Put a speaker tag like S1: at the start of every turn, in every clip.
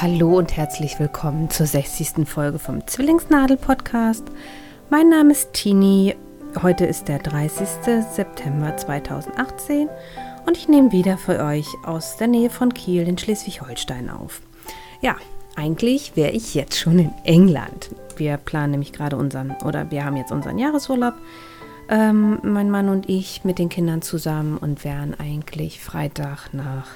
S1: Hallo und herzlich willkommen zur 60. Folge vom Zwillingsnadel-Podcast. Mein Name ist Tini. Heute ist der 30. September 2018 und ich nehme wieder für euch aus der Nähe von Kiel in Schleswig-Holstein auf. Ja, eigentlich wäre ich jetzt schon in England. Wir planen nämlich gerade unseren, oder wir haben jetzt unseren Jahresurlaub, ähm, mein Mann und ich mit den Kindern zusammen und wären eigentlich Freitag nach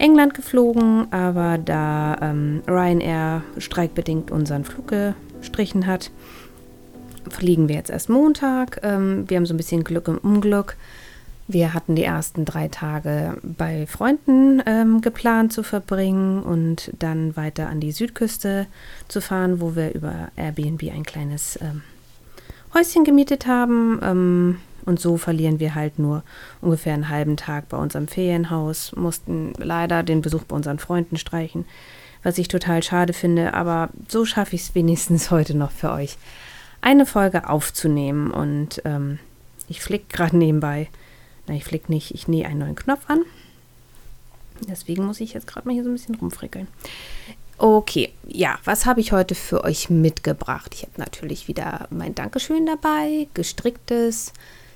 S1: England geflogen, aber da ähm, Ryanair streikbedingt unseren Flug gestrichen hat, fliegen wir jetzt erst Montag. Ähm, wir haben so ein bisschen Glück im Unglück. Wir hatten die ersten drei Tage bei Freunden ähm, geplant zu verbringen und dann weiter an die Südküste zu fahren, wo wir über Airbnb ein kleines ähm, Häuschen gemietet haben. Und so verlieren wir halt nur ungefähr einen halben Tag bei unserem Ferienhaus, mussten leider den Besuch bei unseren Freunden streichen, was ich total schade finde, aber so schaffe ich es wenigstens heute noch für euch, eine Folge aufzunehmen. Und ähm, ich flick gerade nebenbei, na, ich flick nicht, ich nähe einen neuen Knopf an. Deswegen muss ich jetzt gerade mal hier so ein bisschen rumfrickeln. Okay, ja, was habe ich heute für euch mitgebracht? Ich habe natürlich wieder mein Dankeschön dabei, gestricktes,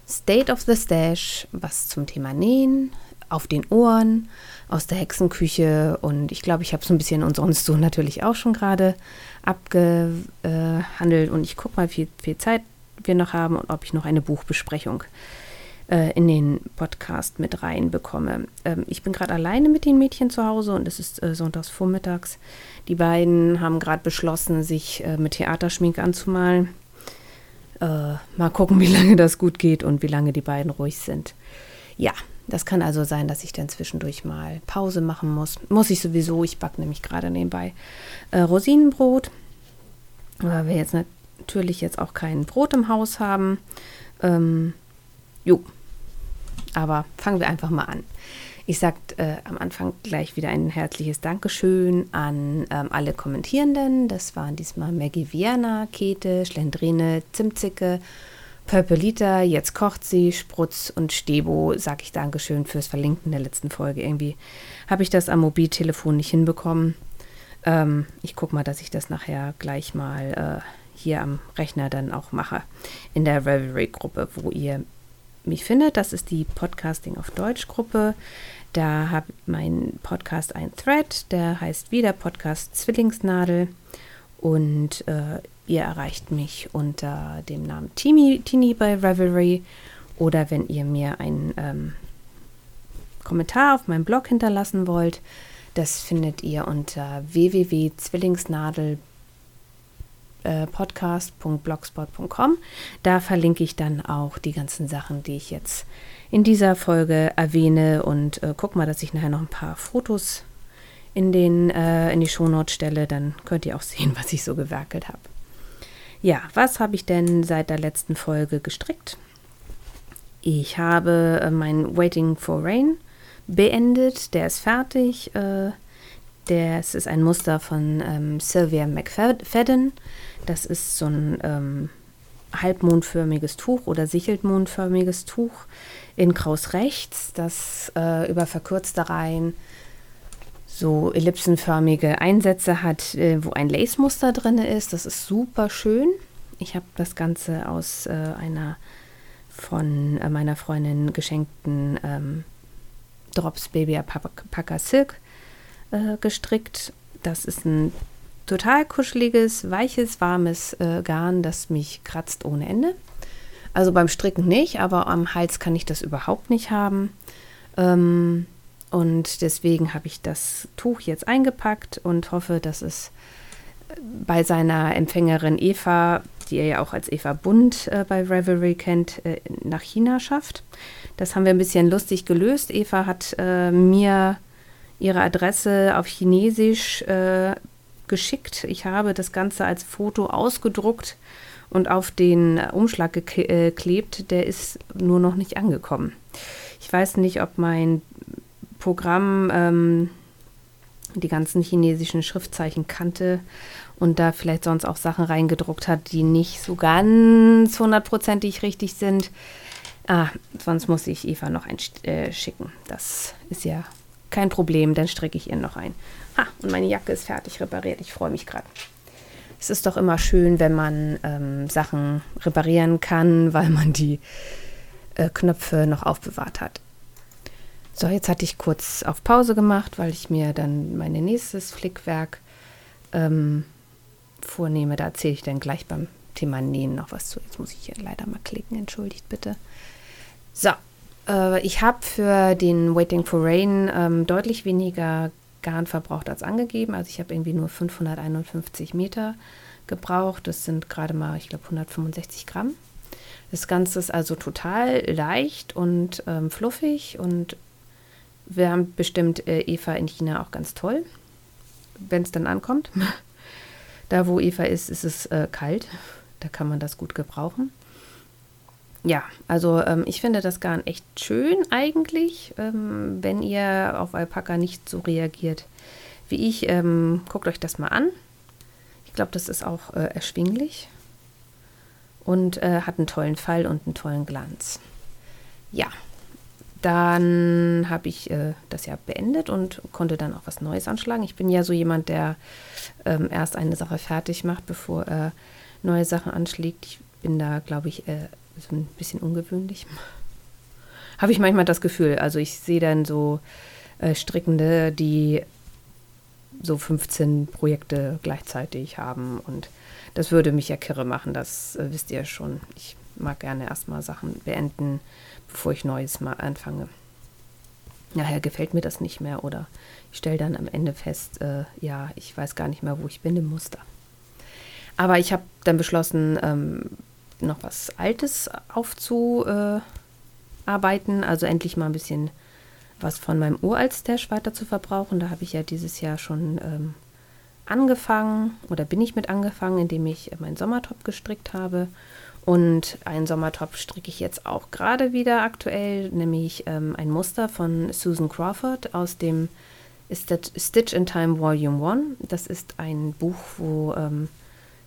S1: State of the Stash, was zum Thema Nähen, auf den Ohren, aus der Hexenküche und ich glaube, ich habe so ein bisschen und sonst so natürlich auch schon gerade abgehandelt und ich gucke mal, wie viel Zeit wir noch haben und ob ich noch eine Buchbesprechung äh, in den Podcast mit reinbekomme. Ähm, ich bin gerade alleine mit den Mädchen zu Hause und es ist äh, sonntags vormittags. Die beiden haben gerade beschlossen, sich äh, mit Theaterschmink anzumalen. Äh, mal gucken, wie lange das gut geht und wie lange die beiden ruhig sind. Ja, das kann also sein, dass ich dann zwischendurch mal Pause machen muss. Muss ich sowieso, ich backe nämlich gerade nebenbei äh, Rosinenbrot, weil wir jetzt natürlich jetzt auch kein Brot im Haus haben. Ähm, jo, aber fangen wir einfach mal an. Ich sage äh, am Anfang gleich wieder ein herzliches Dankeschön an ähm, alle Kommentierenden. Das waren diesmal Maggie Vienna, Kete, Schlendrine, Zimtzicke, Purpelita, jetzt kocht sie, Sprutz und Stebo. Sag ich Dankeschön fürs Verlinken der letzten Folge. Irgendwie habe ich das am Mobiltelefon nicht hinbekommen. Ähm, ich gucke mal, dass ich das nachher gleich mal äh, hier am Rechner dann auch mache. In der Revelry-Gruppe, wo ihr mich findet. Das ist die Podcasting auf Deutsch Gruppe. Da habe mein Podcast ein Thread, der heißt wieder Podcast Zwillingsnadel. Und äh, ihr erreicht mich unter dem Namen Tini, bei Revelry. Oder wenn ihr mir einen ähm, Kommentar auf meinem Blog hinterlassen wollt, das findet ihr unter www.zwillingsnadel.com äh, podcast.blogspot.com. Da verlinke ich dann auch die ganzen Sachen, die ich jetzt in dieser Folge erwähne und äh, guck mal, dass ich nachher noch ein paar Fotos in, den, äh, in die Shownote stelle. Dann könnt ihr auch sehen, was ich so gewerkelt habe. Ja, was habe ich denn seit der letzten Folge gestrickt? Ich habe äh, mein Waiting for Rain beendet. Der ist fertig. Äh, das ist ein Muster von ähm, Sylvia McFadden. Das ist so ein ähm, halbmondförmiges Tuch oder sicheltmondförmiges Tuch in Kraus rechts, das äh, über verkürzte Reihen so ellipsenförmige Einsätze hat, äh, wo ein Lace-Muster drin ist. Das ist super schön. Ich habe das Ganze aus äh, einer von äh, meiner Freundin geschenkten ähm, Drops Baby Alpaca Silk äh, gestrickt. Das ist ein total kuscheliges, weiches, warmes äh, Garn, das mich kratzt ohne Ende. Also beim Stricken nicht, aber am Hals kann ich das überhaupt nicht haben. Ähm, und deswegen habe ich das Tuch jetzt eingepackt und hoffe, dass es bei seiner Empfängerin Eva, die ihr ja auch als Eva Bund äh, bei Revelry kennt, äh, nach China schafft. Das haben wir ein bisschen lustig gelöst. Eva hat äh, mir ihre Adresse auf Chinesisch äh, geschickt. Ich habe das Ganze als Foto ausgedruckt und auf den Umschlag geklebt. Der ist nur noch nicht angekommen. Ich weiß nicht, ob mein Programm ähm, die ganzen chinesischen Schriftzeichen kannte und da vielleicht sonst auch Sachen reingedruckt hat, die nicht so ganz hundertprozentig richtig sind. Ah, sonst muss ich Eva noch ein äh. Das ist ja kein Problem, dann stricke ich ihr noch ein. Ha, und meine Jacke ist fertig repariert. Ich freue mich gerade. Es ist doch immer schön, wenn man ähm, Sachen reparieren kann, weil man die äh, Knöpfe noch aufbewahrt hat. So, jetzt hatte ich kurz auf Pause gemacht, weil ich mir dann mein nächstes Flickwerk ähm, vornehme. Da erzähle ich dann gleich beim Thema Nähen noch was zu. Jetzt muss ich hier leider mal klicken, entschuldigt bitte. So, äh, ich habe für den Waiting for Rain ähm, deutlich weniger Garn verbraucht als angegeben. Also ich habe irgendwie nur 551 Meter gebraucht. Das sind gerade mal, ich glaube, 165 Gramm. Das Ganze ist also total leicht und ähm, fluffig und wir haben bestimmt äh, Eva in China auch ganz toll, wenn es dann ankommt. da, wo Eva ist, ist es äh, kalt. Da kann man das gut gebrauchen. Ja, also ähm, ich finde das Garn echt schön eigentlich. Ähm, wenn ihr auf Alpaka nicht so reagiert wie ich, ähm, guckt euch das mal an. Ich glaube, das ist auch äh, erschwinglich und äh, hat einen tollen Fall und einen tollen Glanz. Ja, dann habe ich äh, das ja beendet und konnte dann auch was Neues anschlagen. Ich bin ja so jemand, der ähm, erst eine Sache fertig macht, bevor er neue Sachen anschlägt. Ich bin da, glaube ich, so ein bisschen ungewöhnlich. habe ich manchmal das Gefühl. Also ich sehe dann so äh, Strickende, die so 15 Projekte gleichzeitig haben und das würde mich ja kirre machen, das äh, wisst ihr schon. Ich mag gerne erstmal Sachen beenden, bevor ich Neues mal anfange. Nachher gefällt mir das nicht mehr oder ich stelle dann am Ende fest, äh, ja, ich weiß gar nicht mehr, wo ich bin im Muster. Aber ich habe dann beschlossen, ähm, noch was Altes aufzuarbeiten, also endlich mal ein bisschen was von meinem Uralt-Stash weiter zu verbrauchen. Da habe ich ja dieses Jahr schon ähm, angefangen oder bin ich mit angefangen, indem ich meinen Sommertop gestrickt habe und einen Sommertop stricke ich jetzt auch gerade wieder aktuell, nämlich ähm, ein Muster von Susan Crawford aus dem Stitch in Time Volume 1. Das ist ein Buch, wo ähm,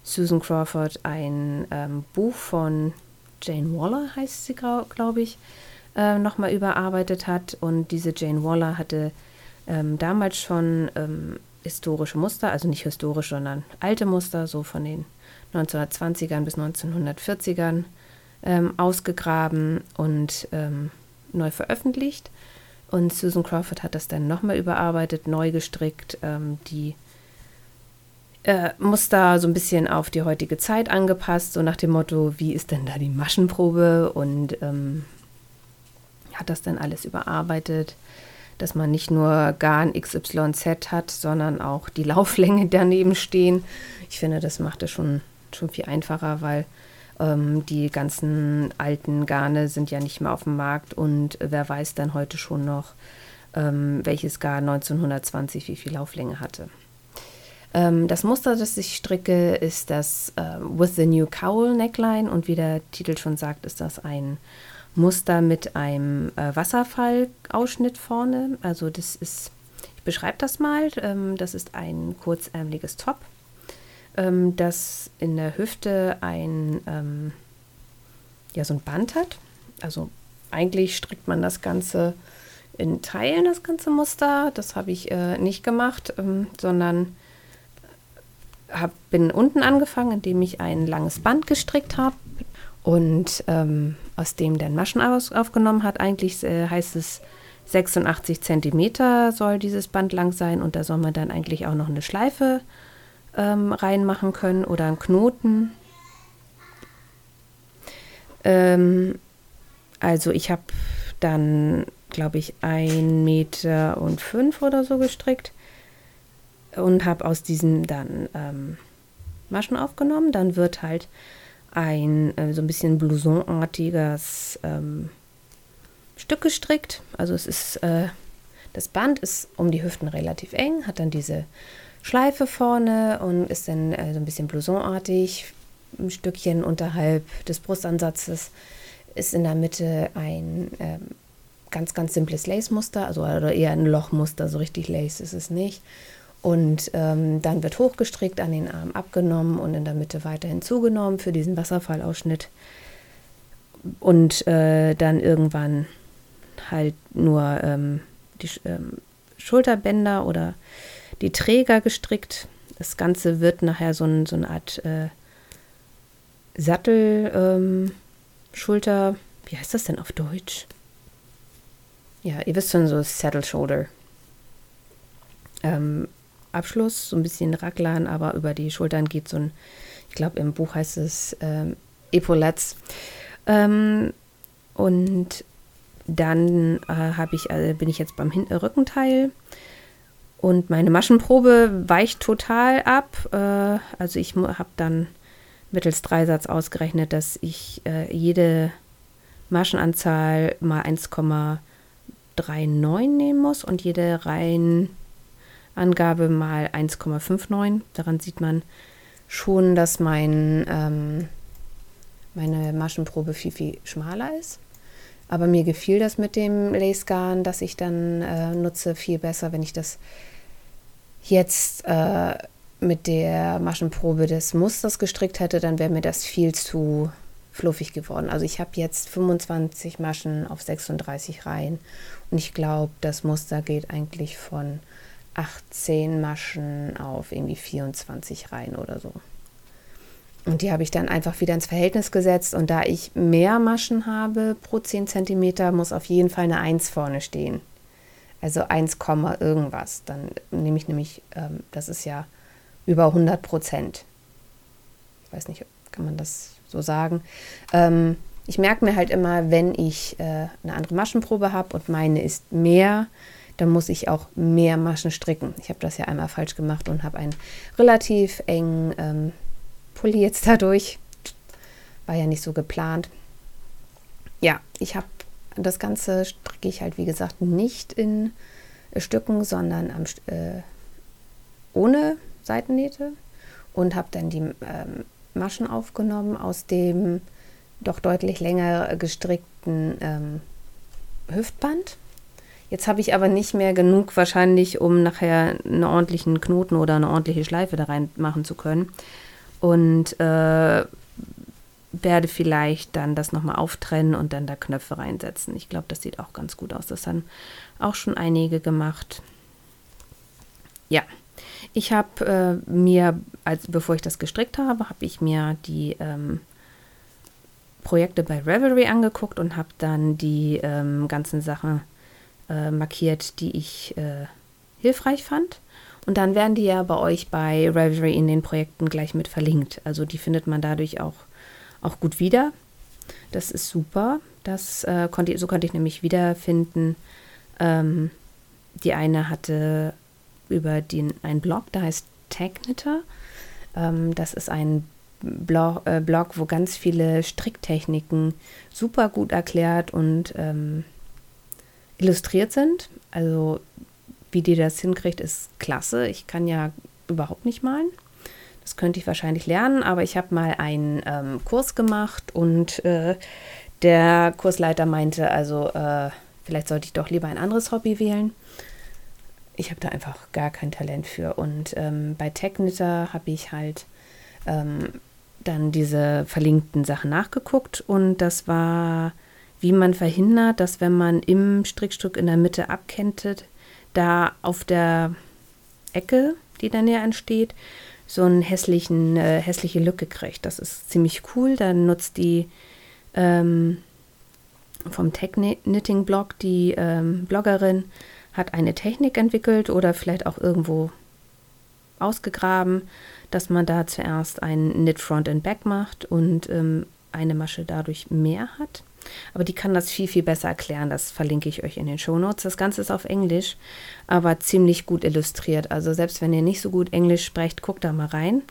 S1: Susan Crawford ein ähm, Buch von Jane Waller, heißt sie, glaube ich, äh, nochmal überarbeitet hat. Und diese Jane Waller hatte ähm, damals schon ähm, historische Muster, also nicht historisch, sondern alte Muster, so von den 1920ern bis 1940ern ähm, ausgegraben und ähm, neu veröffentlicht. Und Susan Crawford hat das dann nochmal überarbeitet, neu gestrickt, ähm, die äh, Muster so ein bisschen auf die heutige Zeit angepasst, so nach dem Motto, wie ist denn da die Maschenprobe? Und ähm, hat das dann alles überarbeitet, dass man nicht nur Garn XYZ hat, sondern auch die Lauflänge daneben stehen. Ich finde, das macht es schon schon viel einfacher, weil ähm, die ganzen alten Garne sind ja nicht mehr auf dem Markt und wer weiß dann heute schon noch, ähm, welches Garn 1920 wie viel Lauflänge hatte. Ähm, das Muster, das ich stricke, ist das äh, With the New Cowl Neckline und wie der Titel schon sagt, ist das ein Muster mit einem äh, Wasserfallausschnitt vorne. Also das ist, ich beschreibe das mal, ähm, das ist ein kurzärmeliges Top ähm, das in der Hüfte ein, ähm, ja, so ein Band hat. Also eigentlich strickt man das Ganze in Teilen, das ganze Muster. Das habe ich äh, nicht gemacht, ähm, sondern hab, bin unten angefangen, indem ich ein langes Band gestrickt habe und ähm, aus dem dann Maschen aufgenommen hat. Eigentlich äh, heißt es 86 cm soll dieses Band lang sein und da soll man dann eigentlich auch noch eine Schleife ähm, reinmachen können oder einen Knoten. Ähm, also ich habe dann, glaube ich, ein Meter und fünf oder so gestrickt und habe aus diesem dann ähm, Maschen aufgenommen. Dann wird halt ein äh, so ein bisschen blousonartiges ähm, Stück gestrickt. Also es ist, äh, das Band ist um die Hüften relativ eng, hat dann diese Schleife vorne und ist dann äh, so ein bisschen blousonartig. Ein Stückchen unterhalb des Brustansatzes ist in der Mitte ein ähm, ganz, ganz simples Lace-Muster, also oder eher ein Lochmuster, so richtig Lace ist es nicht. Und ähm, dann wird hochgestrickt, an den Arm abgenommen und in der Mitte weiterhin zugenommen für diesen Wasserfallausschnitt. Und äh, dann irgendwann halt nur ähm, die ähm, Schulterbänder oder die Träger gestrickt. Das Ganze wird nachher so, ein, so eine Art äh, Sattel, ähm, Schulter, wie heißt das denn auf Deutsch? Ja, ihr wisst schon, so Saddle Shoulder. Ähm, Abschluss, so ein bisschen Raglan, aber über die Schultern geht so ein, ich glaube im Buch heißt es ähm, Epaulettes. Ähm, und dann äh, ich, äh, bin ich jetzt beim Hin Rückenteil und meine Maschenprobe weicht total ab. Äh, also ich habe dann mittels Dreisatz ausgerechnet, dass ich äh, jede Maschenanzahl mal 1,39 nehmen muss und jede Reihenangabe mal 1,59. Daran sieht man schon, dass mein, ähm, meine Maschenprobe viel, viel schmaler ist. Aber mir gefiel das mit dem Lace Garn, das ich dann äh, nutze, viel besser, wenn ich das jetzt äh, mit der Maschenprobe des Musters gestrickt hätte, dann wäre mir das viel zu fluffig geworden. Also ich habe jetzt 25 Maschen auf 36 Reihen und ich glaube, das Muster geht eigentlich von 18 Maschen auf irgendwie 24 Reihen oder so. Und die habe ich dann einfach wieder ins Verhältnis gesetzt. Und da ich mehr Maschen habe pro 10 cm, muss auf jeden Fall eine 1 vorne stehen. Also 1, irgendwas. Dann nehme ich nämlich, ähm, das ist ja über 100 Prozent. Ich weiß nicht, kann man das so sagen. Ähm, ich merke mir halt immer, wenn ich äh, eine andere Maschenprobe habe und meine ist mehr, dann muss ich auch mehr Maschen stricken. Ich habe das ja einmal falsch gemacht und habe einen relativ engen ähm, Pulli jetzt dadurch. War ja nicht so geplant. Ja, ich habe das Ganze stricke ich halt wie gesagt nicht in Stücken, sondern am, äh, ohne Seitennähte und habe dann die ähm, Maschen aufgenommen aus dem doch deutlich länger gestrickten ähm, Hüftband. Jetzt habe ich aber nicht mehr genug wahrscheinlich, um nachher einen ordentlichen Knoten oder eine ordentliche Schleife da rein machen zu können und äh, werde vielleicht dann das nochmal auftrennen und dann da Knöpfe reinsetzen. Ich glaube, das sieht auch ganz gut aus. Das haben auch schon einige gemacht. Ja, ich habe äh, mir, als bevor ich das gestrickt habe, habe ich mir die ähm, Projekte bei Revelry angeguckt und habe dann die ähm, ganzen Sachen äh, markiert, die ich äh, hilfreich fand. Und dann werden die ja bei euch bei Revelry in den Projekten gleich mit verlinkt. Also die findet man dadurch auch, auch gut wieder. Das ist super. Das äh, konnte, so konnte ich nämlich wiederfinden. Ähm, die eine hatte über den, einen Blog, der heißt Tagknitter. Ähm, das ist ein Blog, äh, Blog, wo ganz viele Stricktechniken super gut erklärt und ähm, illustriert sind. Also wie die das hinkriegt, ist klasse. Ich kann ja überhaupt nicht malen. Das könnte ich wahrscheinlich lernen, aber ich habe mal einen ähm, Kurs gemacht und äh, der Kursleiter meinte, also äh, vielleicht sollte ich doch lieber ein anderes Hobby wählen. Ich habe da einfach gar kein Talent für. Und ähm, bei Technitter habe ich halt ähm, dann diese verlinkten Sachen nachgeguckt und das war, wie man verhindert, dass wenn man im Strickstück in der Mitte abkentet, da auf der Ecke, die dann ja entsteht, so eine hässlichen, äh, hässliche Lücke kriegt. Das ist ziemlich cool. Dann nutzt die ähm, vom Tech Knitting Blog, die ähm, Bloggerin, hat eine Technik entwickelt oder vielleicht auch irgendwo ausgegraben, dass man da zuerst ein Knit Front and Back macht und ähm, eine Masche dadurch mehr hat. Aber die kann das viel, viel besser erklären. Das verlinke ich euch in den Show Notes. Das Ganze ist auf Englisch, aber ziemlich gut illustriert. Also selbst wenn ihr nicht so gut Englisch sprecht, guckt da mal rein.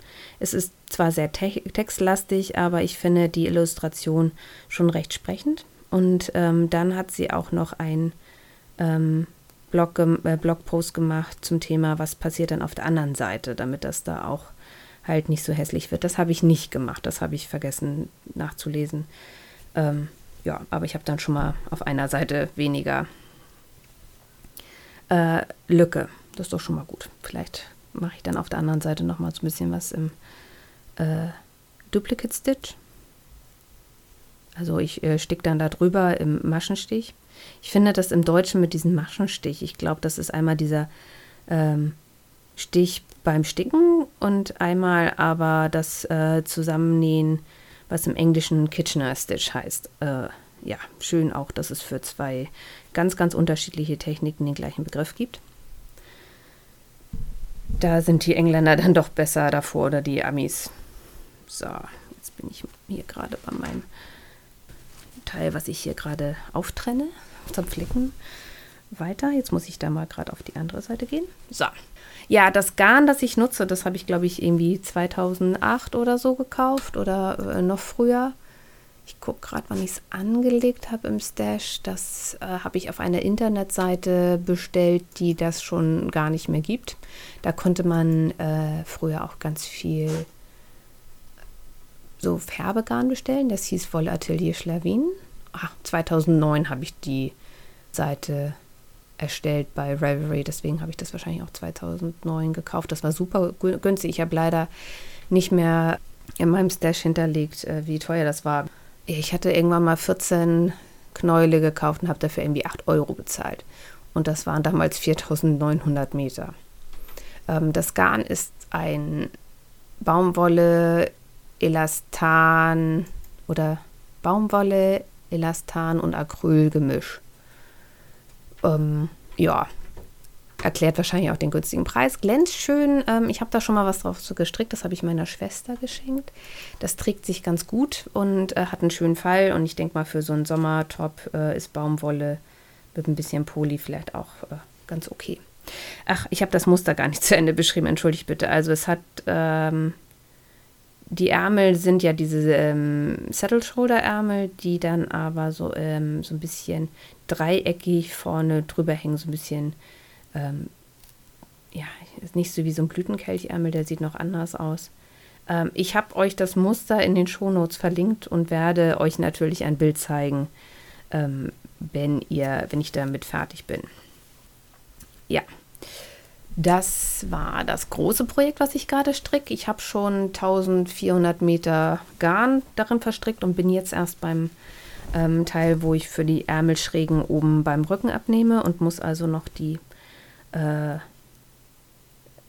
S1: Es ist zwar sehr te textlastig, aber ich finde die Illustration schon recht sprechend. Und ähm, dann hat sie auch noch ein ähm, Blog, äh, Blogpost gemacht zum Thema, was passiert dann auf der anderen Seite, damit das da auch halt nicht so hässlich wird. Das habe ich nicht gemacht, das habe ich vergessen nachzulesen. Ähm, ja, aber ich habe dann schon mal auf einer Seite weniger äh, Lücke. Das ist doch schon mal gut. Vielleicht mache ich dann auf der anderen Seite noch mal so ein bisschen was im äh, Duplicate Stitch. Also ich äh, stick dann da drüber im Maschenstich. Ich finde das im Deutschen mit diesem Maschenstich. Ich glaube, das ist einmal dieser ähm, Stich beim Sticken und einmal aber das äh, Zusammennähen, was im Englischen Kitchener Stitch heißt. Äh, ja, schön auch, dass es für zwei ganz, ganz unterschiedliche Techniken den gleichen Begriff gibt. Da sind die Engländer dann doch besser davor oder die Amis. So, jetzt bin ich hier gerade bei meinem Teil, was ich hier gerade auftrenne zum Flicken. Weiter. Jetzt muss ich da mal gerade auf die andere Seite gehen. So. Ja, das Garn, das ich nutze, das habe ich, glaube ich, irgendwie 2008 oder so gekauft oder äh, noch früher. Ich gucke gerade, wann ich es angelegt habe im Stash. Das äh, habe ich auf einer Internetseite bestellt, die das schon gar nicht mehr gibt. Da konnte man äh, früher auch ganz viel so Färbegarn bestellen. Das hieß Wolle Atelier Schlawin. Ach, 2009 habe ich die Seite erstellt bei Reverie. Deswegen habe ich das wahrscheinlich auch 2009 gekauft. Das war super günstig. Ich habe leider nicht mehr in meinem Stash hinterlegt, äh, wie teuer das war. Ich hatte irgendwann mal 14 Knäule gekauft und habe dafür irgendwie 8 Euro bezahlt. Und das waren damals 4900 Meter. Ähm, das Garn ist ein Baumwolle, Elastan oder Baumwolle, Elastan und Acrylgemisch. Ähm, ja, erklärt wahrscheinlich auch den günstigen Preis. Glänzt schön. Ähm, ich habe da schon mal was drauf gestrickt. Das habe ich meiner Schwester geschenkt. Das trägt sich ganz gut und äh, hat einen schönen Fall. Und ich denke mal, für so einen Sommertop äh, ist Baumwolle mit ein bisschen Poly vielleicht auch äh, ganz okay. Ach, ich habe das Muster gar nicht zu Ende beschrieben. Entschuldigt bitte. Also es hat ähm, die Ärmel sind ja diese ähm, Saddle-Shoulder-Ärmel, die dann aber so, ähm, so ein bisschen dreieckig vorne drüber hängen, so ein bisschen, ähm, ja, nicht so wie so ein Blütenkelchärmel, der sieht noch anders aus. Ähm, ich habe euch das Muster in den Shownotes verlinkt und werde euch natürlich ein Bild zeigen, ähm, wenn ihr, wenn ich damit fertig bin. Ja. Das war das große Projekt, was ich gerade stricke. Ich habe schon 1400 Meter Garn darin verstrickt und bin jetzt erst beim ähm, Teil, wo ich für die Ärmelschrägen oben beim Rücken abnehme und muss also noch die äh,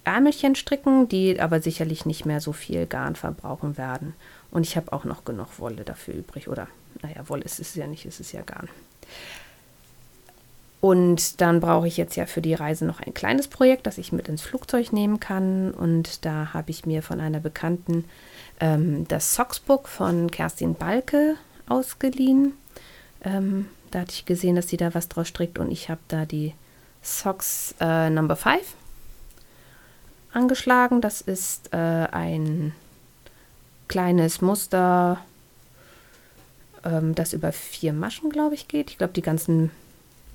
S1: Ärmelchen stricken, die aber sicherlich nicht mehr so viel Garn verbrauchen werden. Und ich habe auch noch genug Wolle dafür übrig. Oder, naja, Wolle ist es ja nicht, es ist ja Garn. Und dann brauche ich jetzt ja für die Reise noch ein kleines Projekt, das ich mit ins Flugzeug nehmen kann. Und da habe ich mir von einer Bekannten ähm, das Socksbook von Kerstin Balke ausgeliehen. Ähm, da hatte ich gesehen, dass sie da was draus strickt und ich habe da die Socks äh, Number 5 angeschlagen. Das ist äh, ein kleines Muster, ähm, das über vier Maschen, glaube ich, geht. Ich glaube, die ganzen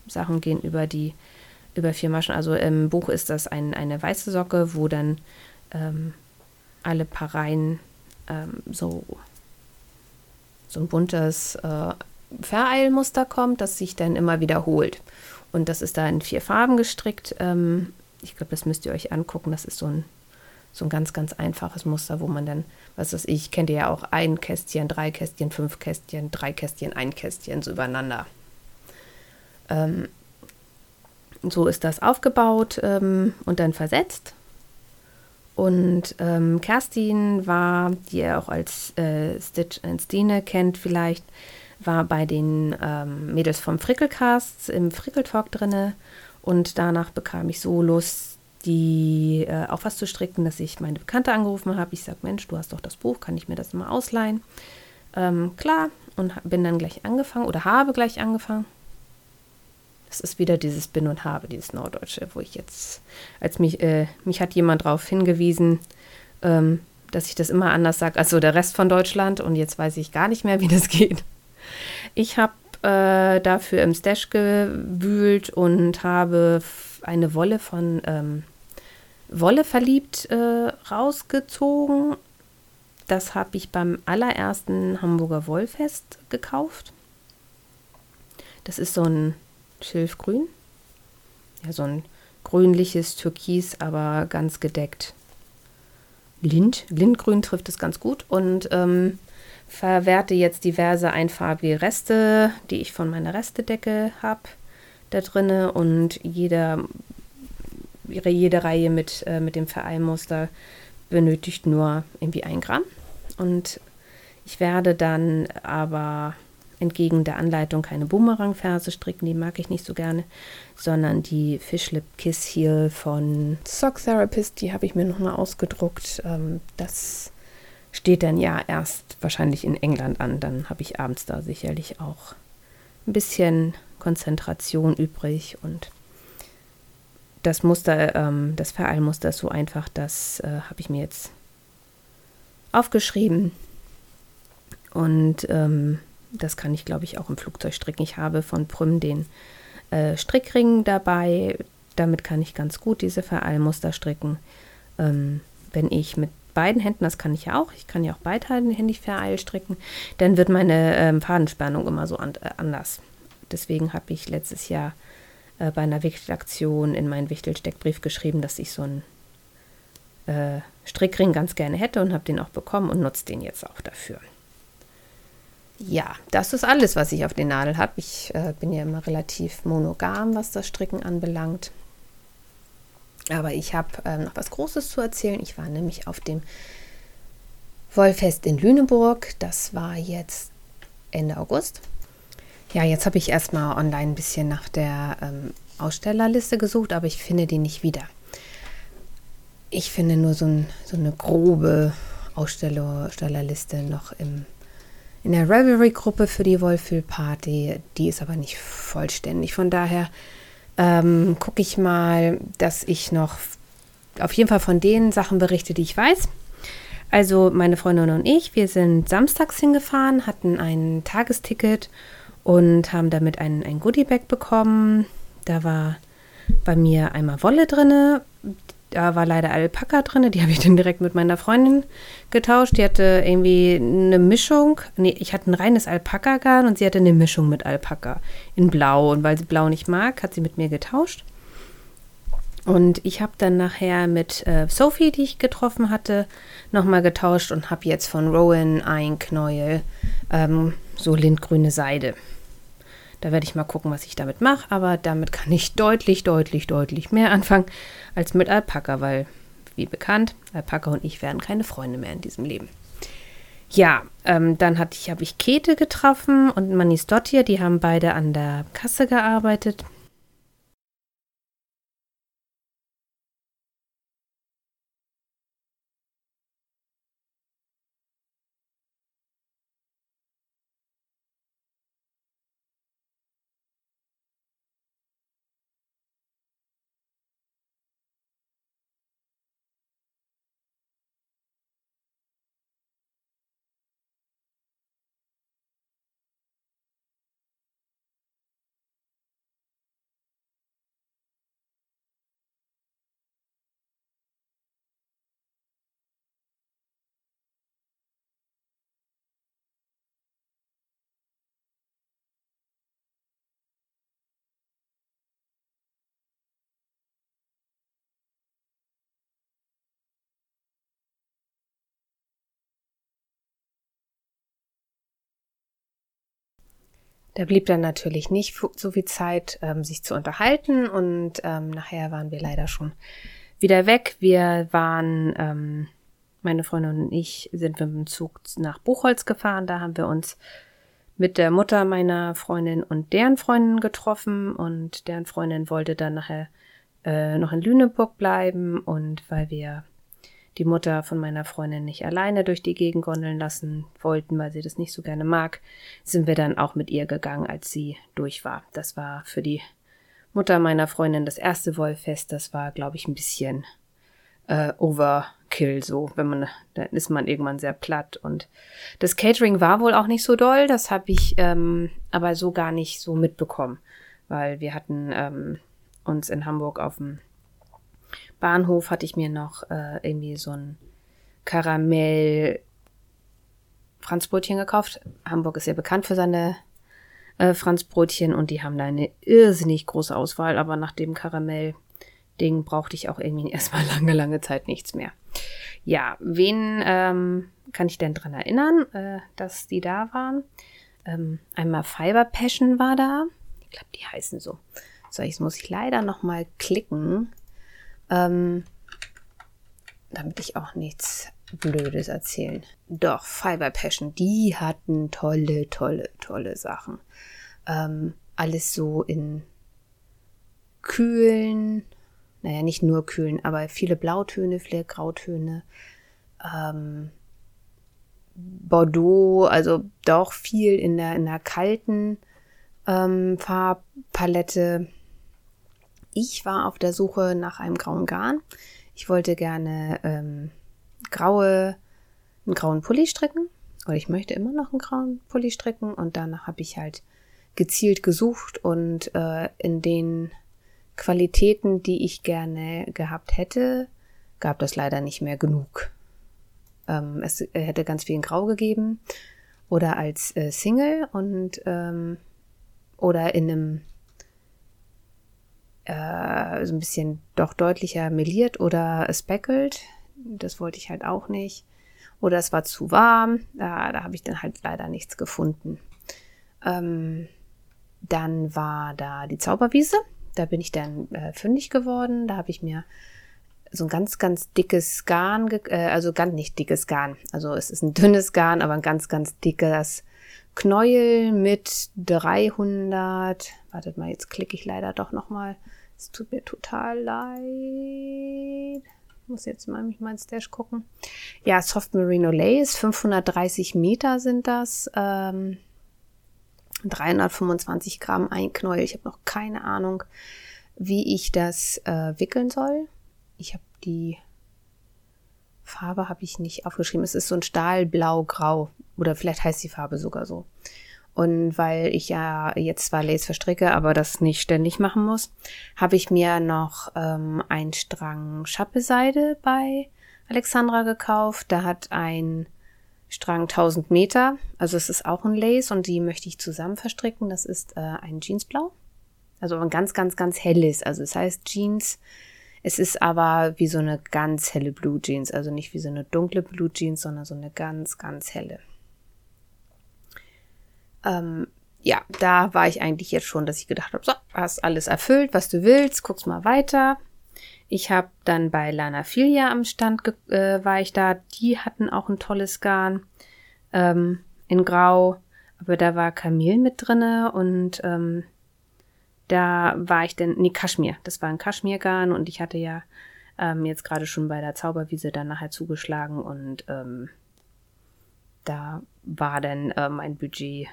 S1: Sachen gehen über die über vier Maschen. Also im Buch ist das ein, eine weiße Socke, wo dann ähm, alle paar Reihen ähm, so, so ein buntes äh, Vereilmuster kommt, das sich dann immer wiederholt. Und das ist da in vier Farben gestrickt. Ähm, ich glaube, das müsst ihr euch angucken. Das ist so ein, so ein ganz, ganz einfaches Muster, wo man dann, was weiß ich, kennt ihr ja auch ein Kästchen, drei Kästchen, fünf Kästchen, drei Kästchen, ein Kästchen, so übereinander. Ähm, so ist das aufgebaut ähm, und dann versetzt. Und ähm, Kerstin war, die ihr auch als äh, Stitch and Stine kennt vielleicht, war bei den ähm, Mädels vom Frickelcast im Frickeltalk drinne. Und danach bekam ich so Lust, die äh, auch was zu stricken, dass ich meine Bekannte angerufen habe. Ich sage, Mensch, du hast doch das Buch, kann ich mir das mal ausleihen? Ähm, klar, und bin dann gleich angefangen oder habe gleich angefangen. Es ist wieder dieses Bin und Habe, dieses Norddeutsche, wo ich jetzt, als mich, äh, mich hat jemand darauf hingewiesen, ähm, dass ich das immer anders sage als so der Rest von Deutschland und jetzt weiß ich gar nicht mehr, wie das geht. Ich habe äh, dafür im Stash gewühlt und habe eine Wolle von ähm, Wolle verliebt äh, rausgezogen. Das habe ich beim allerersten Hamburger Wollfest gekauft. Das ist so ein Schilfgrün. Ja, so ein grünliches Türkis, aber ganz gedeckt. Lind, Lindgrün trifft es ganz gut. Und ähm, verwerte jetzt diverse einfarbige Reste, die ich von meiner Restedecke habe, da drinne und jeder, jede Reihe mit, äh, mit dem Vereilmuster benötigt nur irgendwie ein Gramm und ich werde dann aber entgegen der Anleitung keine Boomerang-Ferse stricken, die mag ich nicht so gerne, sondern die Fishlip Kiss Heel von Sock Therapist, die habe ich mir nochmal ausgedruckt. Ähm, das steht dann ja erst wahrscheinlich in England an, dann habe ich abends da sicherlich auch ein bisschen Konzentration übrig und das Muster, ähm, das Vereilmuster ist so einfach, das äh, habe ich mir jetzt aufgeschrieben und ähm, das kann ich, glaube ich, auch im Flugzeug stricken. Ich habe von Prüm den äh, Strickring dabei. Damit kann ich ganz gut diese Vereilmuster stricken. Ähm, wenn ich mit beiden Händen, das kann ich ja auch, ich kann ja auch beidhändig Vereil stricken, dann wird meine ähm, Fadenspannung immer so an, äh, anders. Deswegen habe ich letztes Jahr äh, bei einer Wichtelaktion in meinen Wichtelsteckbrief geschrieben, dass ich so einen äh, Strickring ganz gerne hätte und habe den auch bekommen und nutze den jetzt auch dafür. Ja, das ist alles, was ich auf den Nadel habe. Ich äh, bin ja immer relativ monogam, was das Stricken anbelangt. Aber ich habe äh, noch was Großes zu erzählen. Ich war nämlich auf dem Wollfest in Lüneburg. Das war jetzt Ende August. Ja, jetzt habe ich erstmal online ein bisschen nach der ähm, Ausstellerliste gesucht, aber ich finde die nicht wieder. Ich finde nur so, ein, so eine grobe Ausstellerliste noch im in der Revelry-Gruppe für die Wohlfühlparty. Die ist aber nicht vollständig. Von daher ähm, gucke ich mal, dass ich noch auf jeden Fall von den Sachen berichte, die ich weiß. Also meine Freundin und ich, wir sind samstags hingefahren, hatten ein Tagesticket und haben damit ein, ein Goodiebag bekommen. Da war bei mir einmal Wolle drin, da war leider Alpaka drin, die habe ich dann direkt mit meiner Freundin getauscht. Die hatte irgendwie eine Mischung. Nee, ich hatte ein reines Alpaka-Garn und sie hatte eine Mischung mit Alpaka in Blau. Und weil sie Blau nicht mag, hat sie mit mir getauscht. Und ich habe dann nachher mit äh, Sophie, die ich getroffen hatte, nochmal getauscht und habe jetzt von Rowan ein Knäuel, ähm, so lindgrüne Seide. Da werde ich mal gucken, was ich damit mache, aber damit kann ich deutlich, deutlich, deutlich mehr anfangen als mit Alpaka, weil, wie bekannt, Alpaka und ich werden keine Freunde mehr in diesem Leben. Ja, ähm, dann habe ich Käthe getroffen und Manis Dottir, die haben beide an der Kasse gearbeitet. Da blieb dann natürlich nicht so viel Zeit, ähm, sich zu unterhalten und ähm, nachher waren wir leider schon wieder weg. Wir waren, ähm, meine Freundin und ich, sind mit dem Zug nach Buchholz gefahren. Da haben wir uns mit der Mutter meiner Freundin und deren Freundin getroffen und deren Freundin wollte dann nachher äh, noch in Lüneburg bleiben und weil wir die Mutter von meiner Freundin nicht alleine durch die Gegend gondeln lassen wollten, weil sie das nicht so gerne mag, sind wir dann auch mit ihr gegangen, als sie durch war. Das war für die Mutter meiner Freundin das erste Wollfest. Das war, glaube ich, ein bisschen äh, Overkill so, wenn man, dann ist man irgendwann sehr platt. Und das Catering war wohl auch nicht so doll, das habe ich ähm, aber so gar nicht so mitbekommen, weil wir hatten ähm, uns in Hamburg auf dem Bahnhof hatte ich mir noch äh, irgendwie so ein Karamell Franzbrötchen gekauft. Hamburg ist ja bekannt für seine äh, Franzbrötchen und die haben da eine irrsinnig große Auswahl, aber nach dem Karamell-Ding brauchte ich auch irgendwie erstmal lange, lange Zeit nichts mehr. Ja, wen ähm, kann ich denn dran erinnern, äh, dass die da waren? Ähm, einmal Fiber Passion war da. Ich glaube, die heißen so. So, jetzt muss ich leider noch mal klicken, ähm, damit ich auch nichts Blödes erzählen. Doch, Fiber Passion, die hatten tolle, tolle, tolle Sachen. Ähm, alles so in kühlen, naja, nicht nur kühlen, aber viele Blautöne, viele Grautöne. Ähm, Bordeaux, also doch viel in der, in der kalten ähm, Farbpalette. Ich war auf der Suche nach einem grauen Garn. Ich wollte gerne ähm, graue, einen grauen Pulli stricken. Oder ich möchte immer noch einen grauen Pulli stricken. Und danach habe ich halt gezielt gesucht und äh, in den Qualitäten, die ich gerne gehabt hätte, gab das leider nicht mehr genug. Ähm, es hätte ganz viel in Grau gegeben oder als äh, Single und ähm, oder in einem äh, so ein bisschen doch deutlicher meliert oder speckled. Das wollte ich halt auch nicht. Oder es war zu warm. Da, da habe ich dann halt leider nichts gefunden. Ähm, dann war da die Zauberwiese. Da bin ich dann äh, fündig geworden. Da habe ich mir so ein ganz, ganz dickes Garn, äh, also ganz nicht dickes Garn. Also es ist ein dünnes Garn, aber ein ganz, ganz dickes Knäuel mit 300. Wartet mal, jetzt klicke ich leider doch noch mal. Es tut mir total leid. Ich muss jetzt mal mich mein Stash gucken. Ja, Soft Merino Lace, 530 Meter sind das. Ähm, 325 Gramm ein Knäuel. Ich habe noch keine Ahnung, wie ich das äh, wickeln soll. Ich habe die Farbe habe ich nicht aufgeschrieben. Es ist so ein Stahlblau-Grau oder vielleicht heißt die Farbe sogar so. Und weil ich ja jetzt zwar Lace verstricke, aber das nicht ständig machen muss, habe ich mir noch ähm, einen Strang Schappeseide bei Alexandra gekauft. Da hat ein Strang 1000 Meter. Also es ist auch ein Lace und die möchte ich zusammen verstricken. Das ist äh, ein Jeansblau. Also ein ganz, ganz, ganz helles. Also es heißt Jeans. Es ist aber wie so eine ganz helle Blue Jeans. Also nicht wie so eine dunkle Blue Jeans, sondern so eine ganz, ganz helle. Ähm, ja, da war ich eigentlich jetzt schon, dass ich gedacht habe, so, hast alles erfüllt, was du willst, guck's mal weiter. Ich habe dann bei Lana Filia am Stand äh, war ich da. Die hatten auch ein tolles Garn ähm, in Grau, aber da war Kamel mit drinne und ähm, da war ich dann, nee, Kaschmir. Das war ein Kaschmirgarn und ich hatte ja ähm, jetzt gerade schon bei der Zauberwiese dann nachher zugeschlagen und ähm, da war dann äh, mein Budget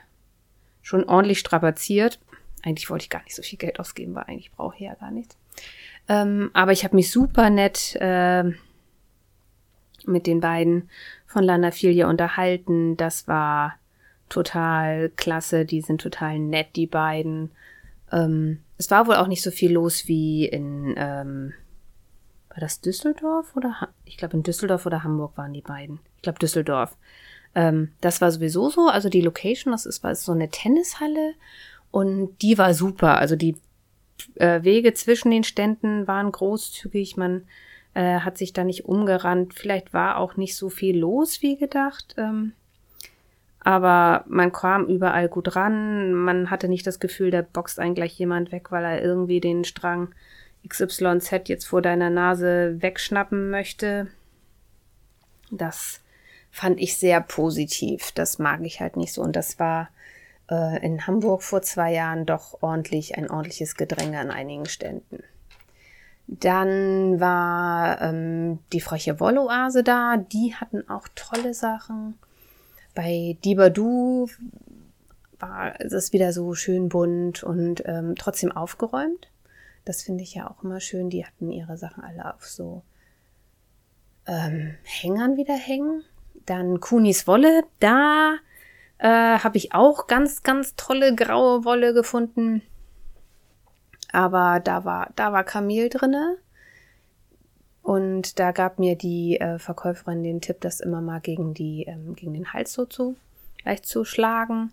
S1: schon ordentlich strapaziert. Eigentlich wollte ich gar nicht so viel Geld ausgeben, weil eigentlich brauche ich ja gar nichts. Ähm, aber ich habe mich super nett äh, mit den beiden von Lana Filia unterhalten. Das war total klasse. Die sind total nett, die beiden. Ähm, es war wohl auch nicht so viel los wie in, ähm, war das Düsseldorf oder, ha ich glaube in Düsseldorf oder Hamburg waren die beiden. Ich glaube Düsseldorf. Ähm, das war sowieso so, also die Location, das ist, war so eine Tennishalle und die war super. Also die äh, Wege zwischen den Ständen waren großzügig. Man äh, hat sich da nicht umgerannt. Vielleicht war auch nicht so viel los wie gedacht. Ähm, aber man kam überall gut ran. Man hatte nicht das Gefühl, da boxt einen gleich jemand weg, weil er irgendwie den Strang XYZ jetzt vor deiner Nase wegschnappen möchte. Das fand ich sehr positiv. Das mag ich halt nicht so. Und das war äh, in Hamburg vor zwei Jahren doch ordentlich ein ordentliches Gedränge an einigen Ständen. Dann war ähm, die freche Wolloase da. Die hatten auch tolle Sachen. Bei Dibadu war es wieder so schön bunt und ähm, trotzdem aufgeräumt. Das finde ich ja auch immer schön. Die hatten ihre Sachen alle auf so ähm, Hängern wieder hängen. Dann Kunis Wolle. Da äh, habe ich auch ganz, ganz tolle graue Wolle gefunden. Aber da war, da war Kamel drinne. Und da gab mir die äh, Verkäuferin den Tipp, das immer mal gegen, die, ähm, gegen den Hals so zu, leicht zu schlagen.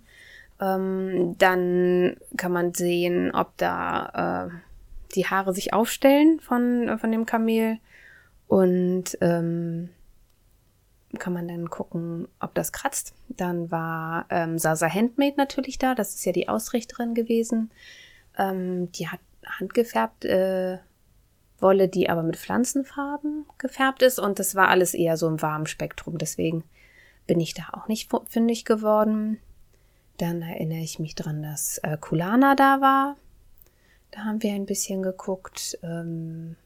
S1: Ähm, dann kann man sehen, ob da äh, die Haare sich aufstellen von, von dem Kamel. Und ähm, kann man dann gucken, ob das kratzt. Dann war ähm, Sasa Handmade natürlich da. Das ist ja die Ausrichterin gewesen. Ähm, die hat handgefärbt äh, Wolle, die aber mit Pflanzenfarben gefärbt ist. Und das war alles eher so im warmen Spektrum. Deswegen bin ich da auch nicht fündig geworden. Dann erinnere ich mich dran, dass äh, Kulana da war. Da haben wir ein bisschen geguckt. Ähm,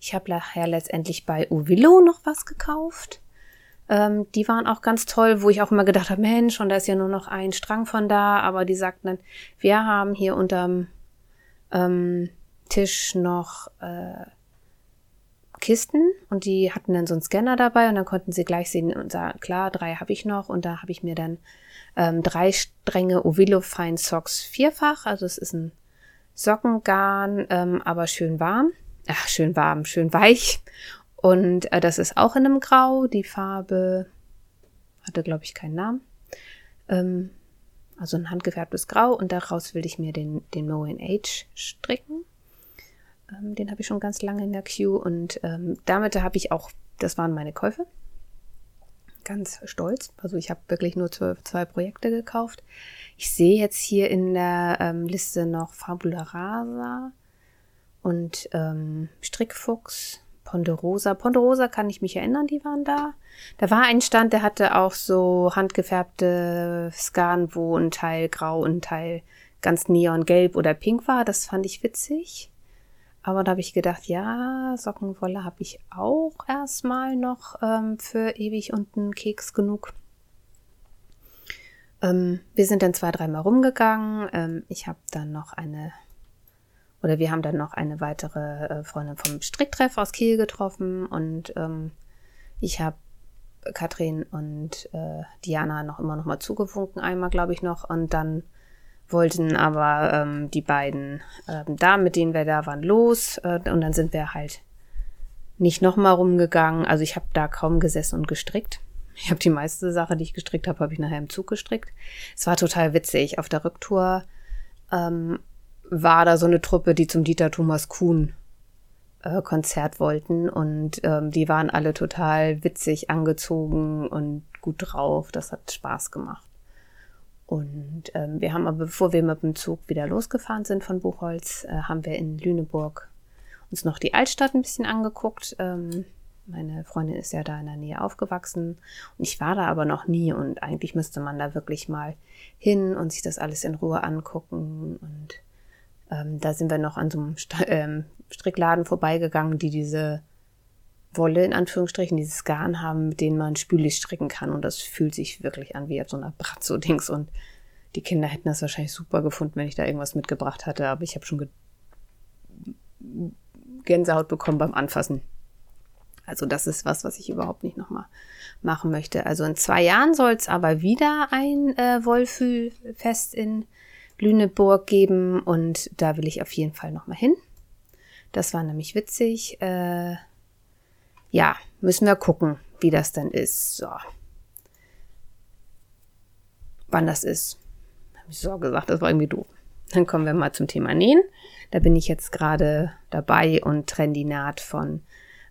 S1: ich habe nachher letztendlich bei Uvillo noch was gekauft. Ähm, die waren auch ganz toll, wo ich auch immer gedacht habe, Mensch, und da ist ja nur noch ein Strang von da. Aber die sagten dann, wir haben hier unterm ähm, Tisch noch äh, Kisten. Und die hatten dann so einen Scanner dabei und dann konnten sie gleich sehen und sagen, klar, drei habe ich noch. Und da habe ich mir dann ähm, drei Stränge Ovilo Fine Socks vierfach, also es ist ein Sockengarn, ähm, aber schön warm, ach schön warm, schön weich und äh, das ist auch in einem Grau, die Farbe hatte glaube ich keinen Namen, ähm, also ein handgefärbtes Grau und daraus will ich mir den den Moen Age stricken ähm, den habe ich schon ganz lange in der Queue und ähm, damit habe ich auch, das waren meine Käufe. Ganz stolz. Also ich habe wirklich nur zwei, zwei, Projekte gekauft. Ich sehe jetzt hier in der ähm, Liste noch Fabula Rasa und ähm, Strickfuchs, Ponderosa. Ponderosa kann ich mich erinnern, die waren da. Da war ein Stand, der hatte auch so handgefärbte Skan, wo ein Teil grau und ein Teil ganz neongelb oder pink war. Das fand ich witzig. Aber da habe ich gedacht, ja, Sockenwolle habe ich auch erstmal noch ähm, für ewig und einen Keks genug. Ähm, wir sind dann zwei, dreimal rumgegangen. Ähm, ich habe dann noch eine, oder wir haben dann noch eine weitere äh, Freundin vom Stricktreff aus Kiel getroffen und ähm, ich habe Katrin und äh, Diana noch immer noch mal zugewunken, einmal glaube ich noch und dann wollten aber ähm, die beiden ähm, da, mit denen wir da waren, los. Äh, und dann sind wir halt nicht nochmal rumgegangen. Also ich habe da kaum gesessen und gestrickt. Ich habe die meiste Sache, die ich gestrickt habe, habe ich nachher im Zug gestrickt. Es war total witzig. Auf der Rücktour ähm, war da so eine Truppe, die zum Dieter Thomas Kuhn äh, Konzert wollten und ähm, die waren alle total witzig angezogen und gut drauf. Das hat Spaß gemacht. Und ähm, wir haben aber, bevor wir mit dem Zug wieder losgefahren sind von Buchholz, äh, haben wir in Lüneburg uns noch die Altstadt ein bisschen angeguckt. Ähm, meine Freundin ist ja da in der Nähe aufgewachsen und ich war da aber noch nie und eigentlich müsste man da wirklich mal hin und sich das alles in Ruhe angucken. Und ähm, da sind wir noch an so einem St ähm, Strickladen vorbeigegangen, die diese Wolle in Anführungsstrichen, dieses Garn haben, mit denen man spülig stricken kann. Und das fühlt sich wirklich an wie so eine Bratzo-Dings. Und die Kinder hätten das wahrscheinlich super gefunden, wenn ich da irgendwas mitgebracht hatte. Aber ich habe schon Gänsehaut bekommen beim Anfassen. Also das ist was, was ich überhaupt nicht nochmal machen möchte. Also in zwei Jahren soll es aber wieder ein äh, Wollfühlfest in Lüneburg geben und da will ich auf jeden Fall nochmal hin. Das war nämlich witzig. Äh, ja, müssen wir gucken, wie das dann ist. So. Wann das ist. Habe ich so gesagt, das war irgendwie doof. Dann kommen wir mal zum Thema Nähen. Da bin ich jetzt gerade dabei und trenne die Naht von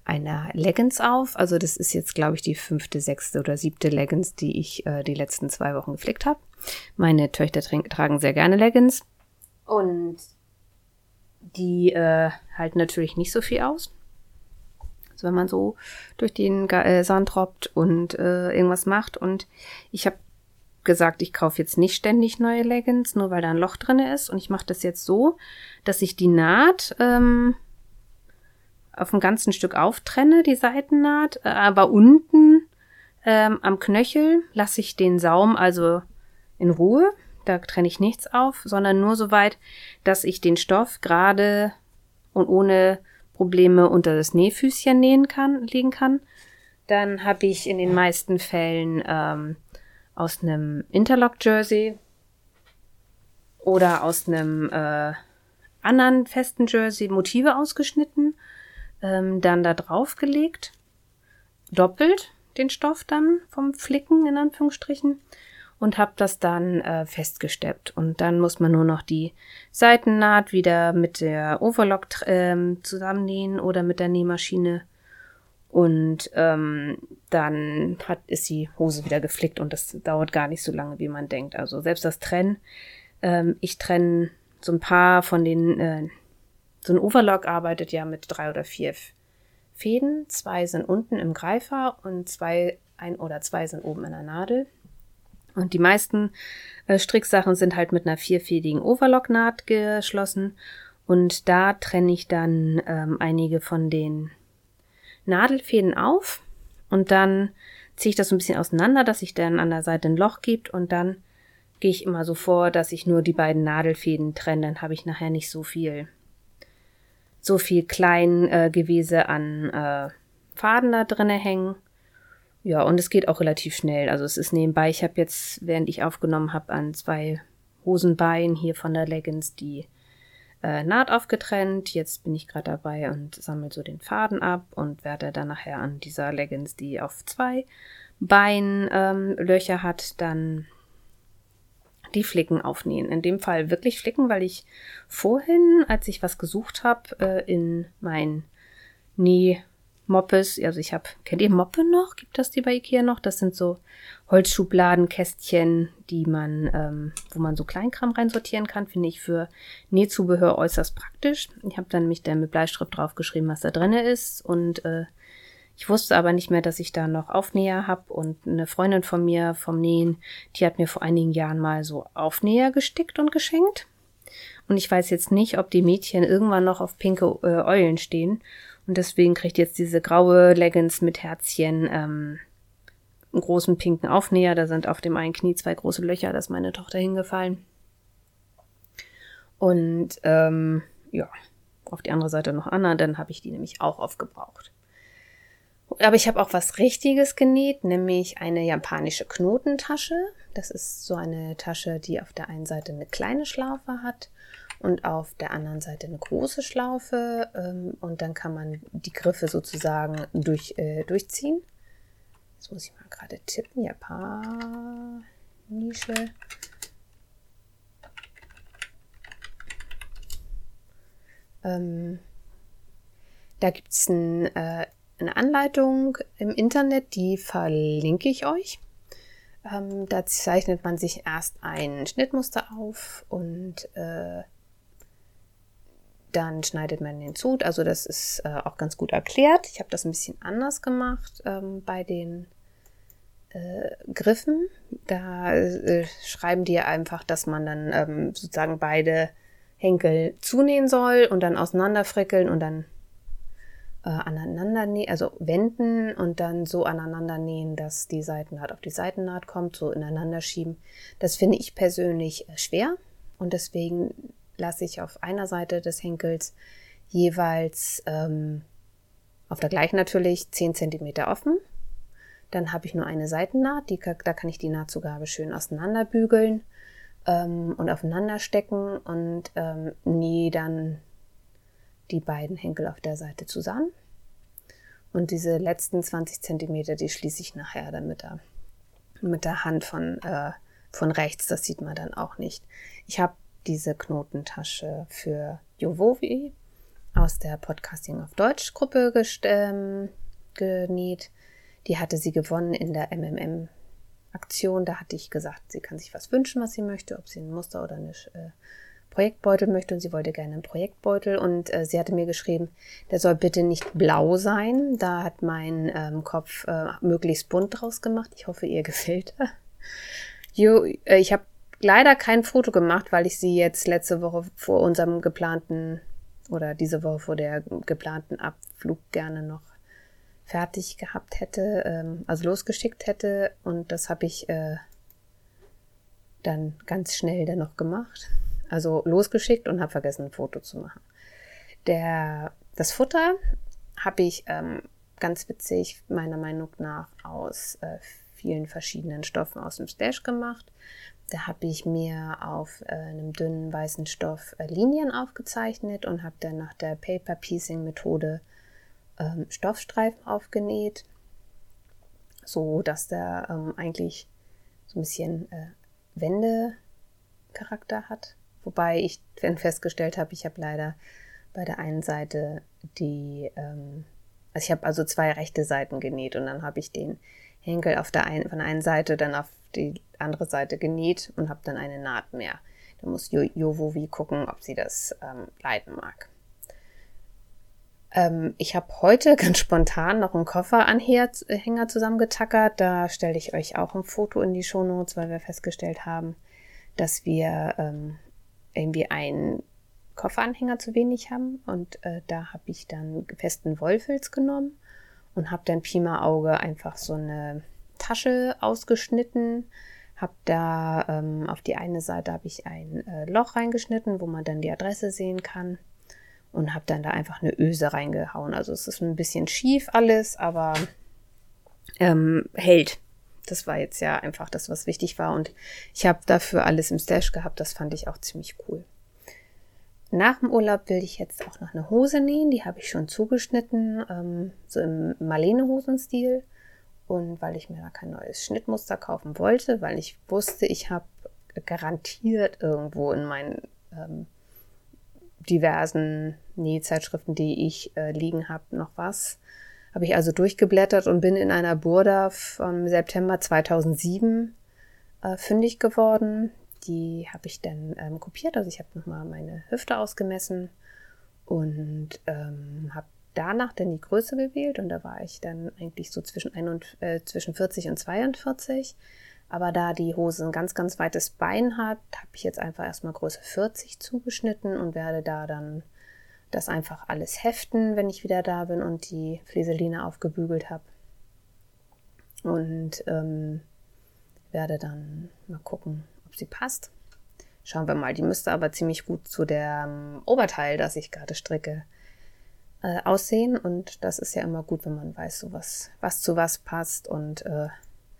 S1: einer Leggings auf. Also das ist jetzt, glaube ich, die fünfte, sechste oder siebte Leggings, die ich äh, die letzten zwei Wochen geflickt habe. Meine Töchter tragen sehr gerne Leggings. Und die äh, halten natürlich nicht so viel aus. Also wenn man so durch den äh, Sand robbt und äh, irgendwas macht. Und ich habe gesagt, ich kaufe jetzt nicht ständig neue Leggings, nur weil da ein Loch drin ist. Und ich mache das jetzt so, dass ich die Naht ähm, auf dem ganzen Stück auftrenne, die Seitennaht, äh, aber unten ähm, am Knöchel lasse ich den Saum also in Ruhe. Da trenne ich nichts auf, sondern nur so weit, dass ich den Stoff gerade und ohne Probleme unter das Nähfüßchen nähen kann, legen kann. Dann habe ich in den meisten Fällen ähm, aus einem Interlock-Jersey oder aus einem äh, anderen festen Jersey Motive ausgeschnitten, ähm, dann da drauf gelegt, doppelt den Stoff dann vom Flicken in Anführungsstrichen und habe das dann äh, festgesteppt. Und dann muss man nur noch die Seitennaht wieder mit der Overlock ähm, zusammennähen oder mit der Nähmaschine. Und ähm, dann hat, ist die Hose wieder geflickt und das dauert gar nicht so lange, wie man denkt. Also selbst das Trennen, ähm, ich trenne so ein paar von den, äh, so ein Overlock arbeitet ja mit drei oder vier Fäden. Zwei sind unten im Greifer und zwei, ein oder zwei sind oben in der Nadel. Und die meisten äh, Stricksachen sind halt mit einer vierfädigen Overlock-Naht geschlossen. Und da trenne ich dann ähm, einige von den Nadelfäden auf und dann ziehe ich das so ein bisschen auseinander, dass sich dann an der Seite ein Loch gibt und dann gehe ich immer so vor, dass ich nur die beiden Nadelfäden trenne, dann habe ich nachher nicht so viel so viel Kleingewese äh, an äh, Faden da drinne hängen. Ja, und es geht auch relativ schnell. Also es ist nebenbei, ich habe jetzt, während ich aufgenommen habe, an zwei Hosenbeinen hier von der Leggings die äh, Naht aufgetrennt. Jetzt bin ich gerade dabei und sammle so den Faden ab und werde dann nachher an dieser Leggings, die auf zwei Beinen ähm, Löcher hat, dann die Flicken aufnähen. In dem Fall wirklich Flicken, weil ich vorhin, als ich was gesucht habe, äh, in mein Näh Moppes, also ich habe, kennt ihr Moppe noch? Gibt das die bei Ikea noch? Das sind so Holzschubladenkästchen, die man, ähm, wo man so Kleinkram reinsortieren kann, finde ich für Nähzubehör äußerst praktisch. Ich habe dann nämlich dann mit Bleistift draufgeschrieben, was da drin ist und äh, ich wusste aber nicht mehr, dass ich da noch Aufnäher habe und eine Freundin von mir vom Nähen, die hat mir vor einigen Jahren mal so Aufnäher gestickt und geschenkt. Und ich weiß jetzt nicht, ob die Mädchen irgendwann noch auf pinke äh, Eulen stehen und deswegen kriegt jetzt diese graue Leggings mit Herzchen ähm, einen großen pinken Aufnäher. Da sind auf dem einen Knie zwei große Löcher, da ist meine Tochter hingefallen. Und ähm, ja, auf die andere Seite noch Anna, dann habe ich die nämlich auch aufgebraucht. Aber ich habe auch was Richtiges genäht, nämlich eine japanische Knotentasche. Das ist so eine Tasche, die auf der einen Seite eine kleine Schlaufe hat und auf der anderen Seite eine große Schlaufe ähm, und dann kann man die Griffe sozusagen durch, äh, durchziehen. Jetzt muss ich mal gerade tippen. Japan, Nische. Ähm, da gibt es ein, äh, eine Anleitung im Internet, die verlinke ich euch. Ähm, da zeichnet man sich erst ein Schnittmuster auf und äh, dann schneidet man den Zut. Also das ist äh, auch ganz gut erklärt. Ich habe das ein bisschen anders gemacht ähm, bei den äh, Griffen. Da äh, schreiben die einfach, dass man dann ähm, sozusagen beide Henkel zunähen soll und dann auseinanderfrickeln und dann äh, aneinander nähen, also wenden und dann so aneinander nähen, dass die Seitennaht auf die Seitennaht kommt, so ineinander schieben. Das finde ich persönlich schwer und deswegen lasse ich auf einer Seite des Henkels jeweils ähm, auf der gleichen natürlich 10 cm offen. Dann habe ich nur eine Seitennaht, die, da kann ich die Nahtzugabe schön auseinanderbügeln ähm, und aufeinander stecken und ähm, nähe dann die beiden Henkel auf der Seite zusammen. Und diese letzten 20 cm, die schließe ich nachher dann mit der, mit der Hand von, äh, von rechts. Das sieht man dann auch nicht. Ich habe diese Knotentasche für Jovovi aus der Podcasting auf Deutsch Gruppe ähm, genäht. Die hatte sie gewonnen in der MMM Aktion. Da hatte ich gesagt, sie kann sich was wünschen, was sie möchte, ob sie ein Muster oder eine äh, Projektbeutel möchte und sie wollte gerne einen Projektbeutel und äh, sie hatte mir geschrieben, der soll bitte nicht blau sein. Da hat mein ähm, Kopf äh, möglichst bunt draus gemacht. Ich hoffe, ihr gefällt. Jo, äh, ich habe leider kein Foto gemacht, weil ich sie jetzt letzte Woche vor unserem geplanten oder diese Woche vor der geplanten Abflug gerne noch fertig gehabt hätte, ähm, also losgeschickt hätte. Und das habe ich äh, dann ganz schnell dann noch gemacht. Also losgeschickt und habe vergessen, ein Foto zu machen. Der, das Futter habe ich ähm, ganz witzig meiner Meinung nach aus äh, vielen verschiedenen Stoffen aus dem Stash gemacht. Da habe ich mir auf äh, einem dünnen weißen Stoff äh, Linien aufgezeichnet und habe dann nach der Paper Piecing Methode ähm, Stoffstreifen aufgenäht, so dass der ähm, eigentlich so ein bisschen äh, Wendecharakter hat. Wobei ich festgestellt habe, ich habe leider bei der einen Seite die ähm, Also ich habe also zwei rechte Seiten genäht und dann habe ich den Henkel auf der einen, von der einen Seite dann auf die andere Seite genäht und habe dann eine Naht mehr. Da muss jo Jovovi gucken, ob sie das ähm, leiden mag. Ähm, ich habe heute ganz spontan noch einen Kofferanhänger zusammengetackert. Da stelle ich euch auch ein Foto in die Shownotes, weil wir festgestellt haben, dass wir ähm, irgendwie einen Kofferanhänger zu wenig haben. Und äh, da habe ich dann festen Wollfilz genommen und habe dann Pima Auge einfach so eine Tasche ausgeschnitten. Habe da ähm, auf die eine Seite habe ich ein äh, Loch reingeschnitten, wo man dann die Adresse sehen kann und habe dann da einfach eine Öse reingehauen. Also es ist ein bisschen schief alles, aber ähm, hält. Das war jetzt ja einfach das, was wichtig war. Und ich habe dafür alles im Stash gehabt. Das fand ich auch ziemlich cool. Nach dem Urlaub will ich jetzt auch noch eine Hose nähen. Die habe ich schon zugeschnitten, ähm, so im Marlene-Hosenstil. Und weil ich mir da kein neues Schnittmuster kaufen wollte, weil ich wusste, ich habe garantiert irgendwo in meinen ähm, diversen Nähzeitschriften, die ich äh, liegen habe, noch was. Habe ich also durchgeblättert und bin in einer Burda vom September 2007 äh, fündig geworden. Die habe ich dann ähm, kopiert. Also ich habe nochmal meine Hüfte ausgemessen und ähm, habe danach dann die Größe gewählt und da war ich dann eigentlich so zwischen, ein und, äh, zwischen 40 und 42 aber da die Hose ein ganz, ganz weites Bein hat, habe ich jetzt einfach erstmal Größe 40 zugeschnitten und werde da dann das einfach alles heften, wenn ich wieder da bin und die Fleseline aufgebügelt habe. Und ähm, werde dann mal gucken, ob sie passt. Schauen wir mal. Die müsste aber ziemlich gut zu dem Oberteil, das ich gerade stricke, äh, aussehen. Und das ist ja immer gut, wenn man weiß, so was, was zu was passt und äh,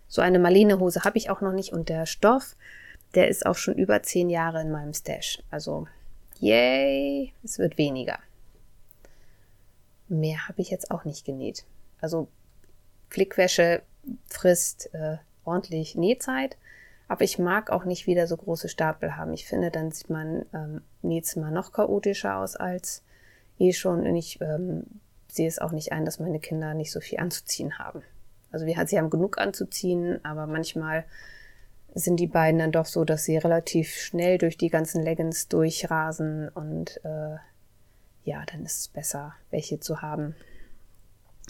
S1: so eine Marlene-Hose habe ich auch noch nicht und der Stoff, der ist auch schon über zehn Jahre in meinem Stash. Also, yay, es wird weniger. Mehr habe ich jetzt auch nicht genäht. Also, Flickwäsche frisst äh, ordentlich Nähzeit, aber ich mag auch nicht wieder so große Stapel haben. Ich finde, dann sieht man ähm, Nähzimmer noch chaotischer aus als eh schon. Und ich ähm, sehe es auch nicht ein, dass meine Kinder nicht so viel anzuziehen haben. Also wir, sie haben genug anzuziehen, aber manchmal sind die beiden dann doch so, dass sie relativ schnell durch die ganzen Leggings durchrasen und äh, ja, dann ist es besser, welche zu haben.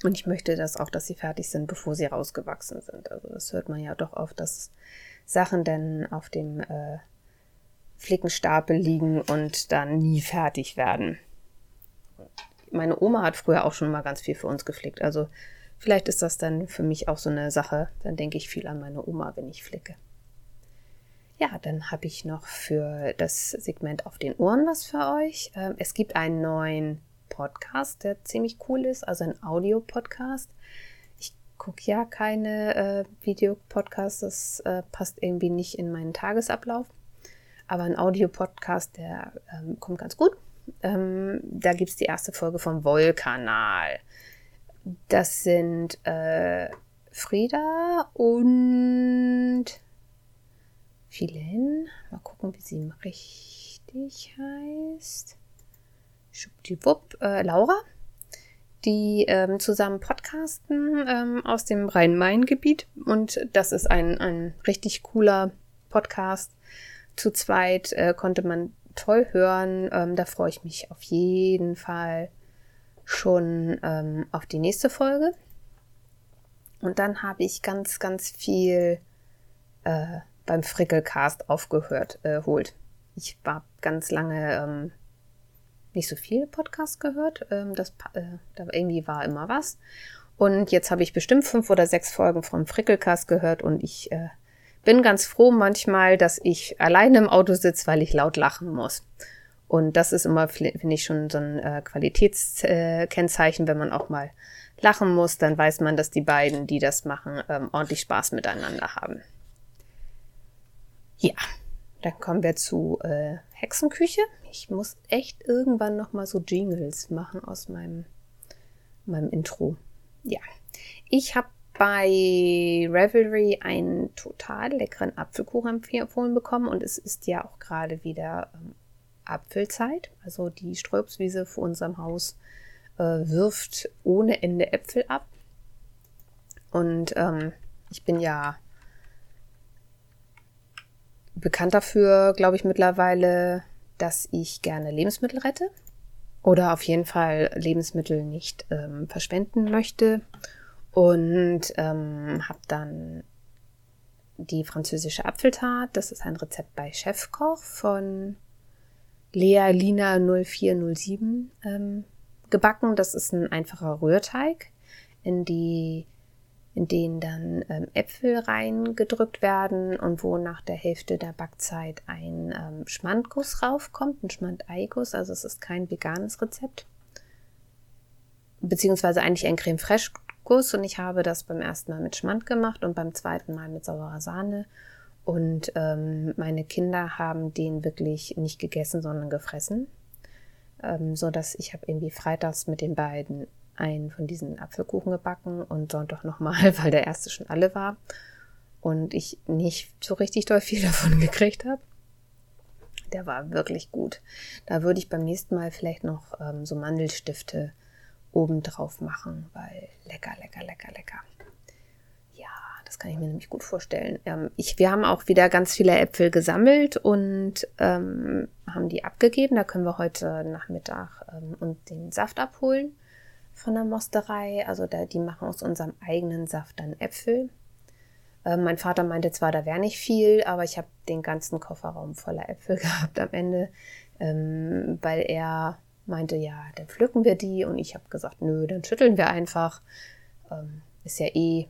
S1: Und ich möchte das auch, dass sie fertig sind, bevor sie rausgewachsen sind. Also das hört man ja doch oft, dass Sachen dann auf dem äh, Flickenstapel liegen und dann nie fertig werden. Meine Oma hat früher auch schon mal ganz viel für uns geflickt. Also Vielleicht ist das dann für mich auch so eine Sache. Dann denke ich viel an meine Oma, wenn ich flicke. Ja, dann habe ich noch für das Segment auf den Ohren was für euch. Ähm, es gibt einen neuen Podcast, der ziemlich cool ist, also ein Audio-Podcast. Ich gucke ja keine äh, Videopodcasts, das äh, passt irgendwie nicht in meinen Tagesablauf. Aber ein Audio-Podcast, der ähm, kommt ganz gut. Ähm, da gibt es die erste Folge vom Wollkanal. Das sind äh, Frieda und Philen. Mal gucken, wie sie richtig heißt. Schubdiwupp, äh, Laura, die ähm, zusammen podcasten ähm, aus dem Rhein-Main-Gebiet. Und das ist ein, ein richtig cooler Podcast. Zu zweit äh, konnte man toll hören. Ähm, da freue ich mich auf jeden Fall schon ähm, auf die nächste Folge. Und dann habe ich ganz, ganz viel äh, beim Frickelcast aufgehört, äh, holt. Ich war ganz lange ähm, nicht so viel Podcast gehört. Ähm, das, äh, da irgendwie war immer was. Und jetzt habe ich bestimmt fünf oder sechs Folgen vom Frickelcast gehört und ich äh, bin ganz froh manchmal, dass ich alleine im Auto sitze, weil ich laut lachen muss. Und das ist immer, finde ich, schon so ein äh, Qualitätskennzeichen, wenn man auch mal lachen muss, dann weiß man, dass die beiden, die das machen, ähm, ordentlich Spaß miteinander haben. Ja, dann kommen wir zu äh, Hexenküche. Ich muss echt irgendwann noch mal so Jingles machen aus meinem, meinem Intro. Ja, ich habe bei Revelry einen total leckeren Apfelkuchen empfohlen bekommen und es ist ja auch gerade wieder ähm, Apfelzeit. Also die Ströbswiese vor unserem Haus äh, wirft ohne Ende Äpfel ab. Und ähm, ich bin ja bekannt dafür, glaube ich, mittlerweile, dass ich gerne Lebensmittel rette oder auf jeden Fall Lebensmittel nicht ähm, verschwenden möchte. Und ähm, habe dann die französische Apfeltat. Das ist ein Rezept bei Chefkoch von Lea Lina 0407 ähm, gebacken. Das ist ein einfacher Rührteig, in die in den dann ähm, Äpfel reingedrückt werden und wo nach der Hälfte der Backzeit ein ähm, Schmandguss raufkommt, ein Schmandeiguss. Also es ist kein veganes Rezept. Beziehungsweise eigentlich ein Creme Fraiche Guss und ich habe das beim ersten Mal mit Schmand gemacht und beim zweiten Mal mit saurer Sahne. Und ähm, meine Kinder haben den wirklich nicht gegessen, sondern gefressen. Ähm, so dass ich habe irgendwie freitags mit den beiden einen von diesen Apfelkuchen gebacken und Sonntag nochmal, weil der erste schon alle war und ich nicht so richtig doll viel davon gekriegt habe. Der war wirklich gut. Da würde ich beim nächsten Mal vielleicht noch ähm, so Mandelstifte oben drauf machen, weil lecker, lecker, lecker, lecker. Ja, das kann ich mir nämlich gut vorstellen. Ähm, ich, wir haben auch wieder ganz viele Äpfel gesammelt und ähm, haben die abgegeben. Da können wir heute Nachmittag ähm, und den Saft abholen von der Mosterei. Also da, die machen aus unserem eigenen Saft dann Äpfel. Ähm, mein Vater meinte zwar, da wäre nicht viel, aber ich habe den ganzen Kofferraum voller Äpfel gehabt am Ende, ähm, weil er meinte, ja, dann pflücken wir die. Und ich habe gesagt, nö, dann schütteln wir einfach. Ähm, ist ja eh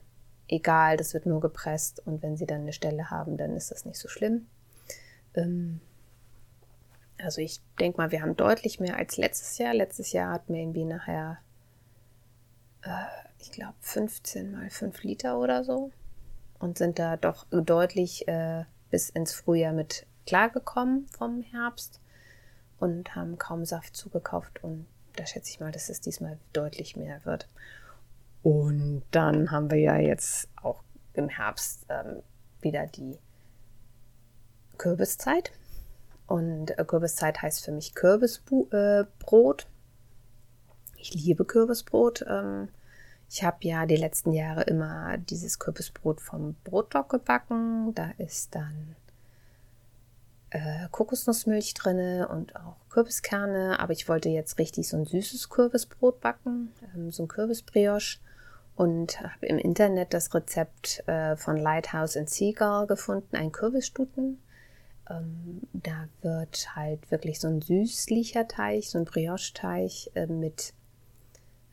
S1: egal, das wird nur gepresst. Und wenn sie dann eine Stelle haben, dann ist das nicht so schlimm. Ähm, also ich denke mal, wir haben deutlich mehr als letztes Jahr. Letztes Jahr wir irgendwie nachher äh, ich glaube, 15 mal 5 Liter oder so. Und sind da doch deutlich äh, bis ins Frühjahr mit klargekommen vom Herbst und haben kaum Saft zugekauft. Und da schätze ich mal, dass es diesmal deutlich mehr wird. Und dann haben wir ja jetzt auch im Herbst ähm, wieder die Kürbiszeit. Und äh, Kürbiszeit heißt für mich Kürbisbrot. Äh, ich liebe Kürbisbrot. Ähm, ich habe ja die letzten Jahre immer dieses Kürbisbrot vom Brotdock gebacken. Da ist dann äh, Kokosnussmilch drin und auch Kürbiskerne. Aber ich wollte jetzt richtig so ein süßes Kürbisbrot backen, ähm, so ein Kürbisbrioche. Und habe im Internet das Rezept äh, von Lighthouse in Seagull gefunden, ein Kürbisstuten. Ähm, da wird halt wirklich so ein süßlicher Teig, so ein Brioche-Teig äh, mit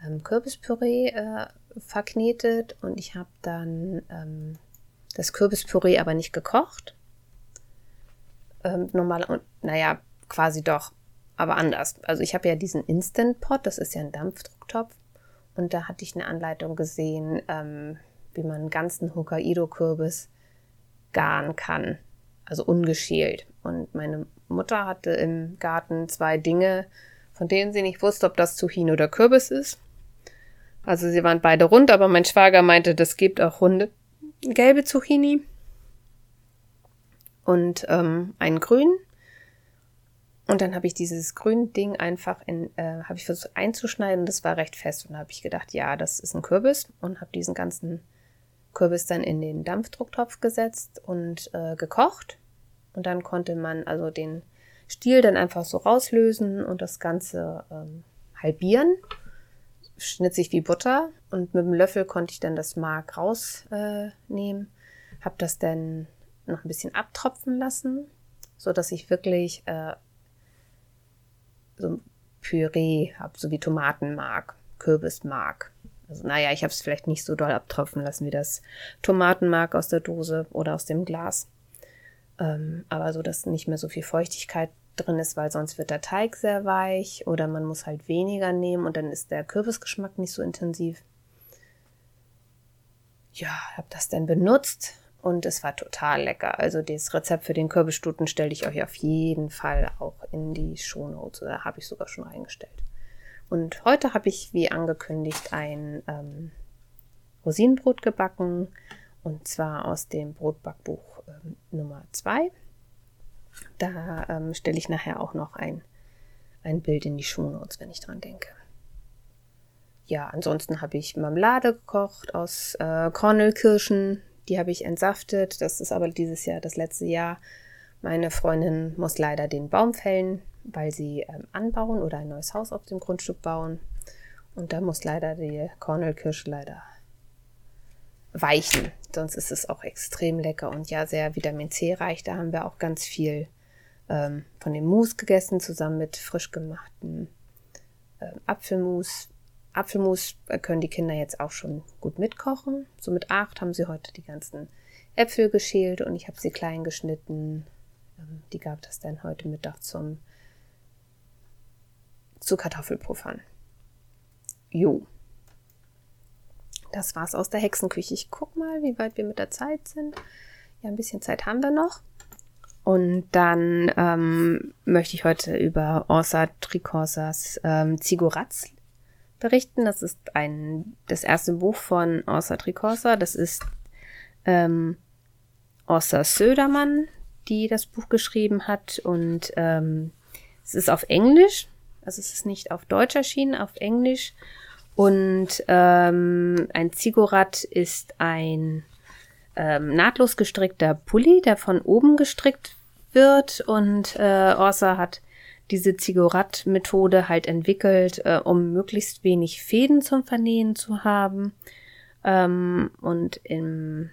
S1: ähm, Kürbispüree äh, verknetet und ich habe dann ähm, das Kürbispüree aber nicht gekocht. Ähm, normal und naja, quasi doch, aber anders. Also ich habe ja diesen Instant Pot, das ist ja ein Dampfdrucktopf und da hatte ich eine Anleitung gesehen, ähm, wie man einen ganzen Hokkaido-Kürbis garen kann, also ungeschält. Und meine Mutter hatte im Garten zwei Dinge, von denen sie nicht wusste, ob das Zucchini oder Kürbis ist. Also sie waren beide rund, aber mein Schwager meinte, das gibt auch runde gelbe Zucchini und ähm, einen grün. Und dann habe ich dieses grüne Ding einfach in, äh, habe ich versucht einzuschneiden. Das war recht fest und da habe ich gedacht, ja, das ist ein Kürbis und habe diesen ganzen Kürbis dann in den Dampfdrucktopf gesetzt und äh, gekocht. Und dann konnte man also den Stiel dann einfach so rauslösen und das Ganze ähm, halbieren schnitzig wie Butter und mit dem Löffel konnte ich dann das Mark rausnehmen. Äh, habe das dann noch ein bisschen abtropfen lassen, so dass ich wirklich äh, so ein Püree habe, so wie Tomatenmark, Kürbismark. Also naja, ich habe es vielleicht nicht so doll abtropfen lassen wie das Tomatenmark aus der Dose oder aus dem Glas. Ähm, aber so, dass nicht mehr so viel Feuchtigkeit drin ist, weil sonst wird der Teig sehr weich oder man muss halt weniger nehmen und dann ist der Kürbisgeschmack nicht so intensiv. Ja, habe das dann benutzt und es war total lecker. Also das Rezept für den Kürbisstuten stelle ich euch auf jeden Fall auch in die Shownotes oder habe ich sogar schon eingestellt. Und heute habe ich, wie angekündigt, ein ähm, Rosinenbrot gebacken und zwar aus dem Brotbackbuch ähm, Nummer 2. Da ähm, stelle ich nachher auch noch ein, ein Bild in die Shownotes, wenn ich dran denke. ja, ansonsten habe ich Marmelade gekocht aus äh, Kornelkirschen. Die habe ich entsaftet. Das ist aber dieses Jahr, das letzte Jahr. Meine Freundin muss leider den Baum fällen, weil sie ähm, anbauen oder ein neues Haus auf dem Grundstück bauen. Und da muss leider die Kornelkirsche leider weichen. Sonst ist es auch extrem lecker und ja, sehr Vitamin C reich. Da haben wir auch ganz viel ähm, von dem Mousse gegessen, zusammen mit frisch gemachten äh, Apfelmus. Apfelmus können die Kinder jetzt auch schon gut mitkochen. So mit acht haben sie heute die ganzen Äpfel geschält und ich habe sie klein geschnitten. Ähm, die gab das dann heute Mittag zum zu Kartoffelpuffern. Jo. Das war's aus der Hexenküche. Ich guck mal, wie weit wir mit der Zeit sind. Ja, ein bisschen Zeit haben wir noch. Und dann ähm, möchte ich heute über Orsa Tricorsas ähm, Zigoratz berichten. Das ist ein, das erste Buch von Orsa Tricorsa. Das ist ähm, Orsa Södermann, die das Buch geschrieben hat. Und ähm, es ist auf Englisch. Also es ist nicht auf Deutsch erschienen, auf Englisch. Und ähm, ein Zigorat ist ein ähm, nahtlos gestrickter Pulli, der von oben gestrickt wird. Und äh, Orsa hat diese Zigorat-Methode halt entwickelt, äh, um möglichst wenig Fäden zum Vernähen zu haben. Ähm, und im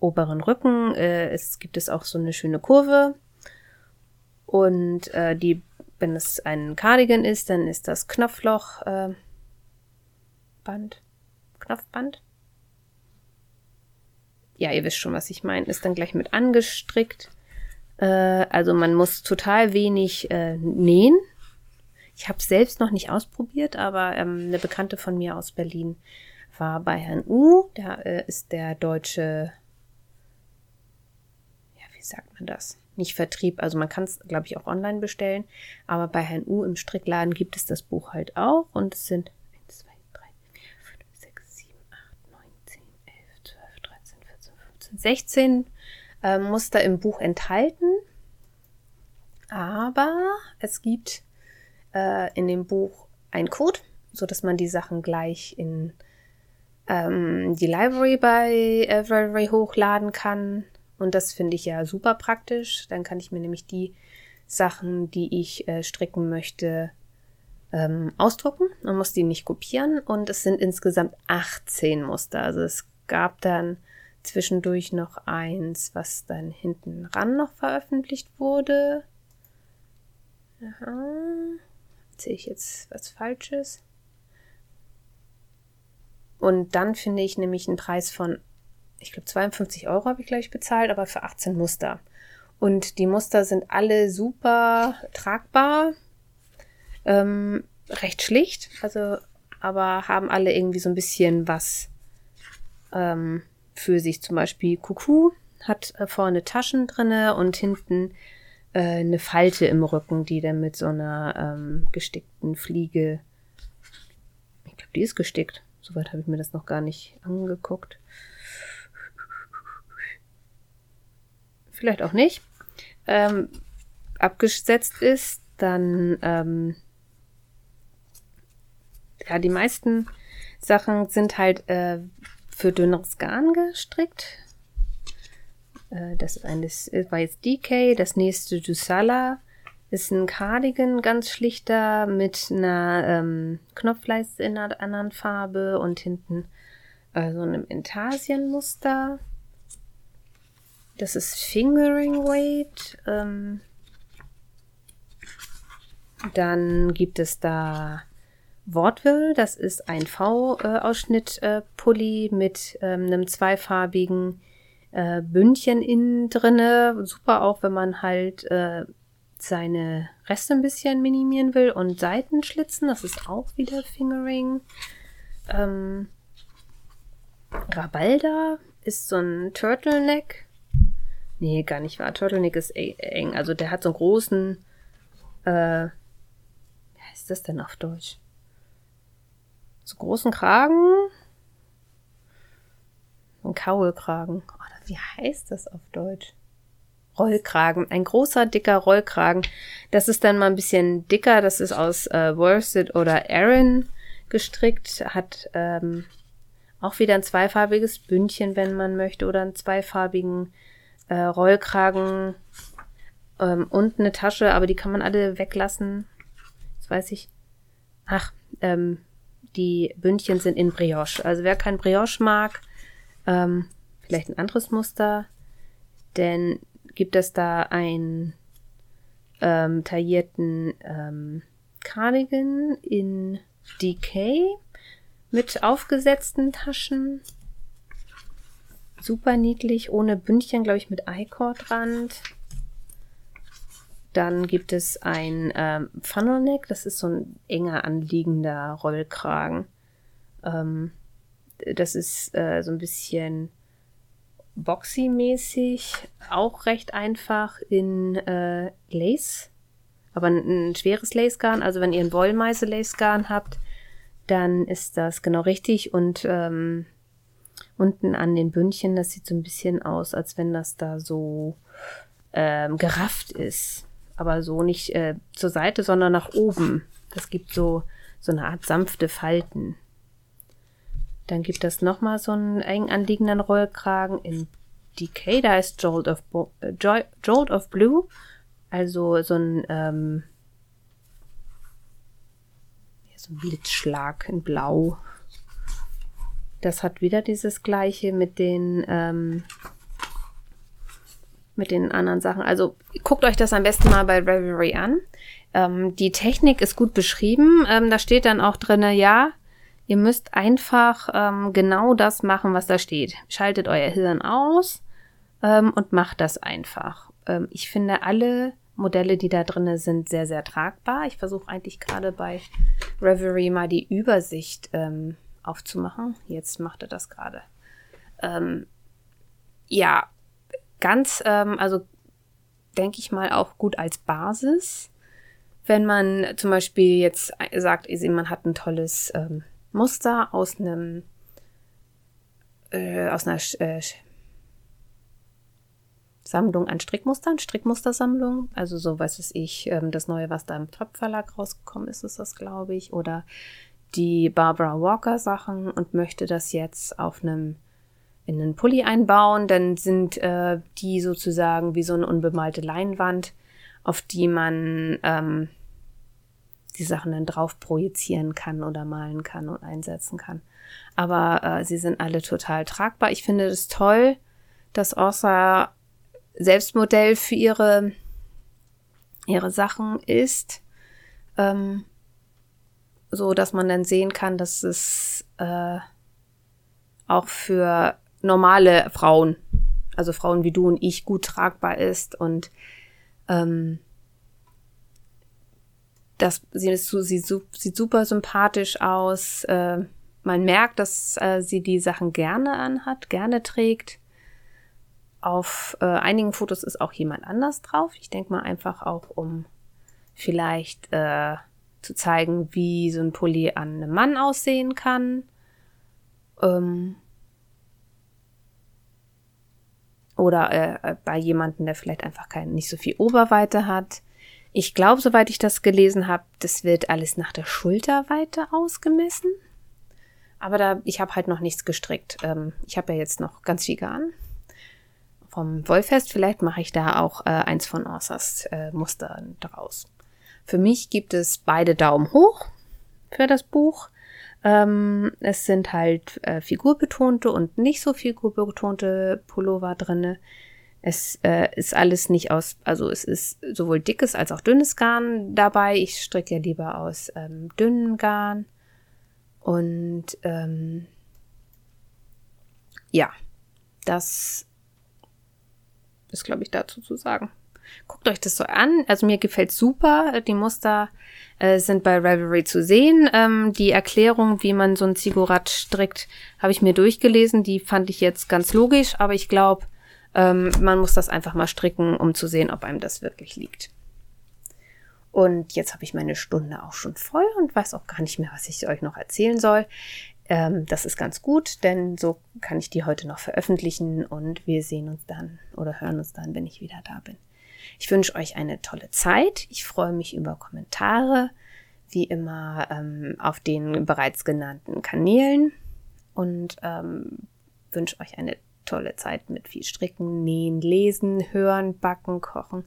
S1: oberen Rücken äh, es, gibt es auch so eine schöne Kurve. Und äh, die, wenn es ein Cardigan ist, dann ist das Knopfloch äh, Band. Knopfband ja, ihr wisst schon, was ich meine, ist dann gleich mit angestrickt. Äh, also man muss total wenig äh, nähen. Ich habe es selbst noch nicht ausprobiert, aber ähm, eine Bekannte von mir aus Berlin war bei Herrn U. Der äh, ist der deutsche, ja, wie sagt man das? Nicht Vertrieb, also man kann es, glaube ich, auch online bestellen. Aber bei Herrn U im Strickladen gibt es das Buch halt auch und es sind 16 äh, Muster im Buch enthalten, aber es gibt äh, in dem Buch einen Code, so dass man die Sachen gleich in ähm, die Library bei Every hochladen kann. Und das finde ich ja super praktisch. Dann kann ich mir nämlich die Sachen, die ich äh, stricken möchte, ähm, ausdrucken Man muss die nicht kopieren. Und es sind insgesamt 18 Muster. Also es gab dann zwischendurch noch eins, was dann hinten ran noch veröffentlicht wurde. Aha. Sehe ich jetzt was Falsches? Und dann finde ich nämlich einen Preis von, ich glaube 52 Euro habe ich gleich bezahlt, aber für 18 Muster. Und die Muster sind alle super tragbar, ähm, recht schlicht, also aber haben alle irgendwie so ein bisschen was ähm, für sich. Zum Beispiel Kuku hat äh, vorne Taschen drinne und hinten äh, eine Falte im Rücken, die dann mit so einer ähm, gestickten Fliege. Ich glaube, die ist gestickt. Soweit habe ich mir das noch gar nicht angeguckt. Vielleicht auch nicht. Ähm, abgesetzt ist, dann ähm, ja, die meisten Sachen sind halt äh, für dünneres Garn gestrickt. Äh, das ist eines, war jetzt DK, das nächste Dusala ist ein Cardigan, ganz schlichter, mit einer ähm, Knopfleiste in einer anderen Farbe und hinten äh, so einem Intarsienmuster. Das ist Fingering Weight. Ähm, dann gibt es da Wortwill. Das ist ein V-Ausschnitt-Pulli mit ähm, einem zweifarbigen äh, Bündchen innen drinne. Super auch, wenn man halt äh, seine Reste ein bisschen minimieren will und Seitenschlitzen. Das ist auch wieder Fingering. Ähm, Rabalda ist so ein Turtleneck. Nee, gar nicht wahr. Turtleneck ist e-, eng. Also der hat so einen großen. Äh, wie heißt das denn auf Deutsch? So großen Kragen. Ein Kaulkragen. Oh, wie heißt das auf Deutsch? Rollkragen. Ein großer, dicker Rollkragen. Das ist dann mal ein bisschen dicker. Das ist aus äh, Worsted oder Aaron gestrickt, hat ähm, auch wieder ein zweifarbiges Bündchen, wenn man möchte, oder einen zweifarbigen äh, Rollkragen ähm, und eine Tasche, aber die kann man alle weglassen. Das weiß ich. Ach, ähm, die Bündchen sind in Brioche. Also wer kein Brioche mag, ähm, vielleicht ein anderes Muster, denn gibt es da einen ähm, taillierten ähm, Cardigan in Decay mit aufgesetzten Taschen. Super niedlich, ohne Bündchen, glaube ich, mit I-Cord-Rand. Dann gibt es ein ähm, Funnel Neck, das ist so ein enger anliegender Rollkragen. Ähm, das ist äh, so ein bisschen boxy-mäßig, auch recht einfach in äh, Lace, aber ein, ein schweres Lace-Garn. Also wenn ihr ein Wollmeise-Lace-Garn habt, dann ist das genau richtig und ähm, unten an den Bündchen, das sieht so ein bisschen aus, als wenn das da so ähm, gerafft ist aber so nicht äh, zur Seite, sondern nach oben. Das gibt so, so eine Art sanfte Falten. Dann gibt es nochmal so einen eng anliegenden Rollkragen in Decay, da ist Jolt of, Bo äh, Jolt of Blue, also so ein, ähm, so ein Blitzschlag in Blau. Das hat wieder dieses gleiche mit den ähm, mit den anderen Sachen. Also guckt euch das am besten mal bei Revelry an. Ähm, die Technik ist gut beschrieben. Ähm, da steht dann auch drinne, ja, ihr müsst einfach ähm, genau das machen, was da steht. Schaltet euer Hirn aus ähm, und macht das einfach. Ähm, ich finde alle Modelle, die da drinne sind, sehr, sehr tragbar. Ich versuche eigentlich gerade bei Revelry mal die Übersicht ähm, aufzumachen. Jetzt macht er das gerade. ja, ganz, ähm, also denke ich mal, auch gut als Basis. Wenn man zum Beispiel jetzt sagt, man hat ein tolles ähm, Muster aus einem äh, aus einer äh, Sammlung an Strickmustern, Strickmustersammlung, also so was ist ich, ähm, das neue, was da im Top Verlag rausgekommen ist, ist das, glaube ich, oder die Barbara Walker Sachen und möchte das jetzt auf einem in einen Pulli einbauen, dann sind äh, die sozusagen wie so eine unbemalte Leinwand, auf die man ähm, die Sachen dann drauf projizieren kann oder malen kann und einsetzen kann. Aber äh, sie sind alle total tragbar. Ich finde es toll, dass Orsa Selbstmodell für ihre, ihre Sachen ist. Ähm, so dass man dann sehen kann, dass es äh, auch für normale Frauen, also Frauen wie du und ich, gut tragbar ist und ähm, das sie, sie sieht super sympathisch aus. Äh, man merkt, dass äh, sie die Sachen gerne anhat, gerne trägt. Auf äh, einigen Fotos ist auch jemand anders drauf. Ich denke mal einfach auch, um vielleicht äh, zu zeigen, wie so ein Pulli an einem Mann aussehen kann. Ähm, oder äh, bei jemandem, der vielleicht einfach kein, nicht so viel Oberweite hat. Ich glaube, soweit ich das gelesen habe, das wird alles nach der Schulterweite ausgemessen. Aber da, ich habe halt noch nichts gestrickt. Ähm, ich habe ja jetzt noch ganz viel Garn vom Wollfest. Vielleicht mache ich da auch äh, eins von Orsas äh, Mustern daraus. Für mich gibt es beide Daumen hoch für das Buch. Ähm, es sind halt äh, figurbetonte und nicht so figurbetonte Pullover drinne. Es äh, ist alles nicht aus, also es ist sowohl dickes als auch dünnes Garn dabei. Ich stricke ja lieber aus ähm, dünnem Garn. Und ähm, ja, das ist, glaube ich, dazu zu sagen. Guckt euch das so an. Also mir gefällt super. Die Muster äh, sind bei Ravelry zu sehen. Ähm, die Erklärung, wie man so ein Ziggurat strickt, habe ich mir durchgelesen. Die fand ich jetzt ganz logisch, aber ich glaube, ähm, man muss das einfach mal stricken, um zu sehen, ob einem das wirklich liegt. Und jetzt habe ich meine Stunde auch schon voll und weiß auch gar nicht mehr, was ich euch noch erzählen soll. Ähm, das ist ganz gut, denn so kann ich die heute noch veröffentlichen und wir sehen uns dann oder hören uns dann, wenn ich wieder da bin. Ich wünsche euch eine tolle Zeit. Ich freue mich über Kommentare. wie immer ähm, auf den bereits genannten Kanälen und ähm, wünsche euch eine tolle Zeit mit viel Stricken, Nähen, Lesen, Hören, Backen, Kochen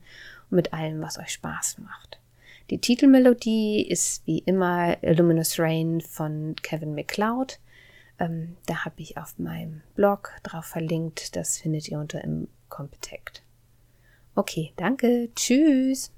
S1: und mit allem, was euch Spaß macht. Die Titelmelodie ist wie immer Luminous Rain von Kevin McLeod. Ähm, da habe ich auf meinem Blog drauf verlinkt. Das findet ihr unter im Competect. Okay, danke. Tschüss.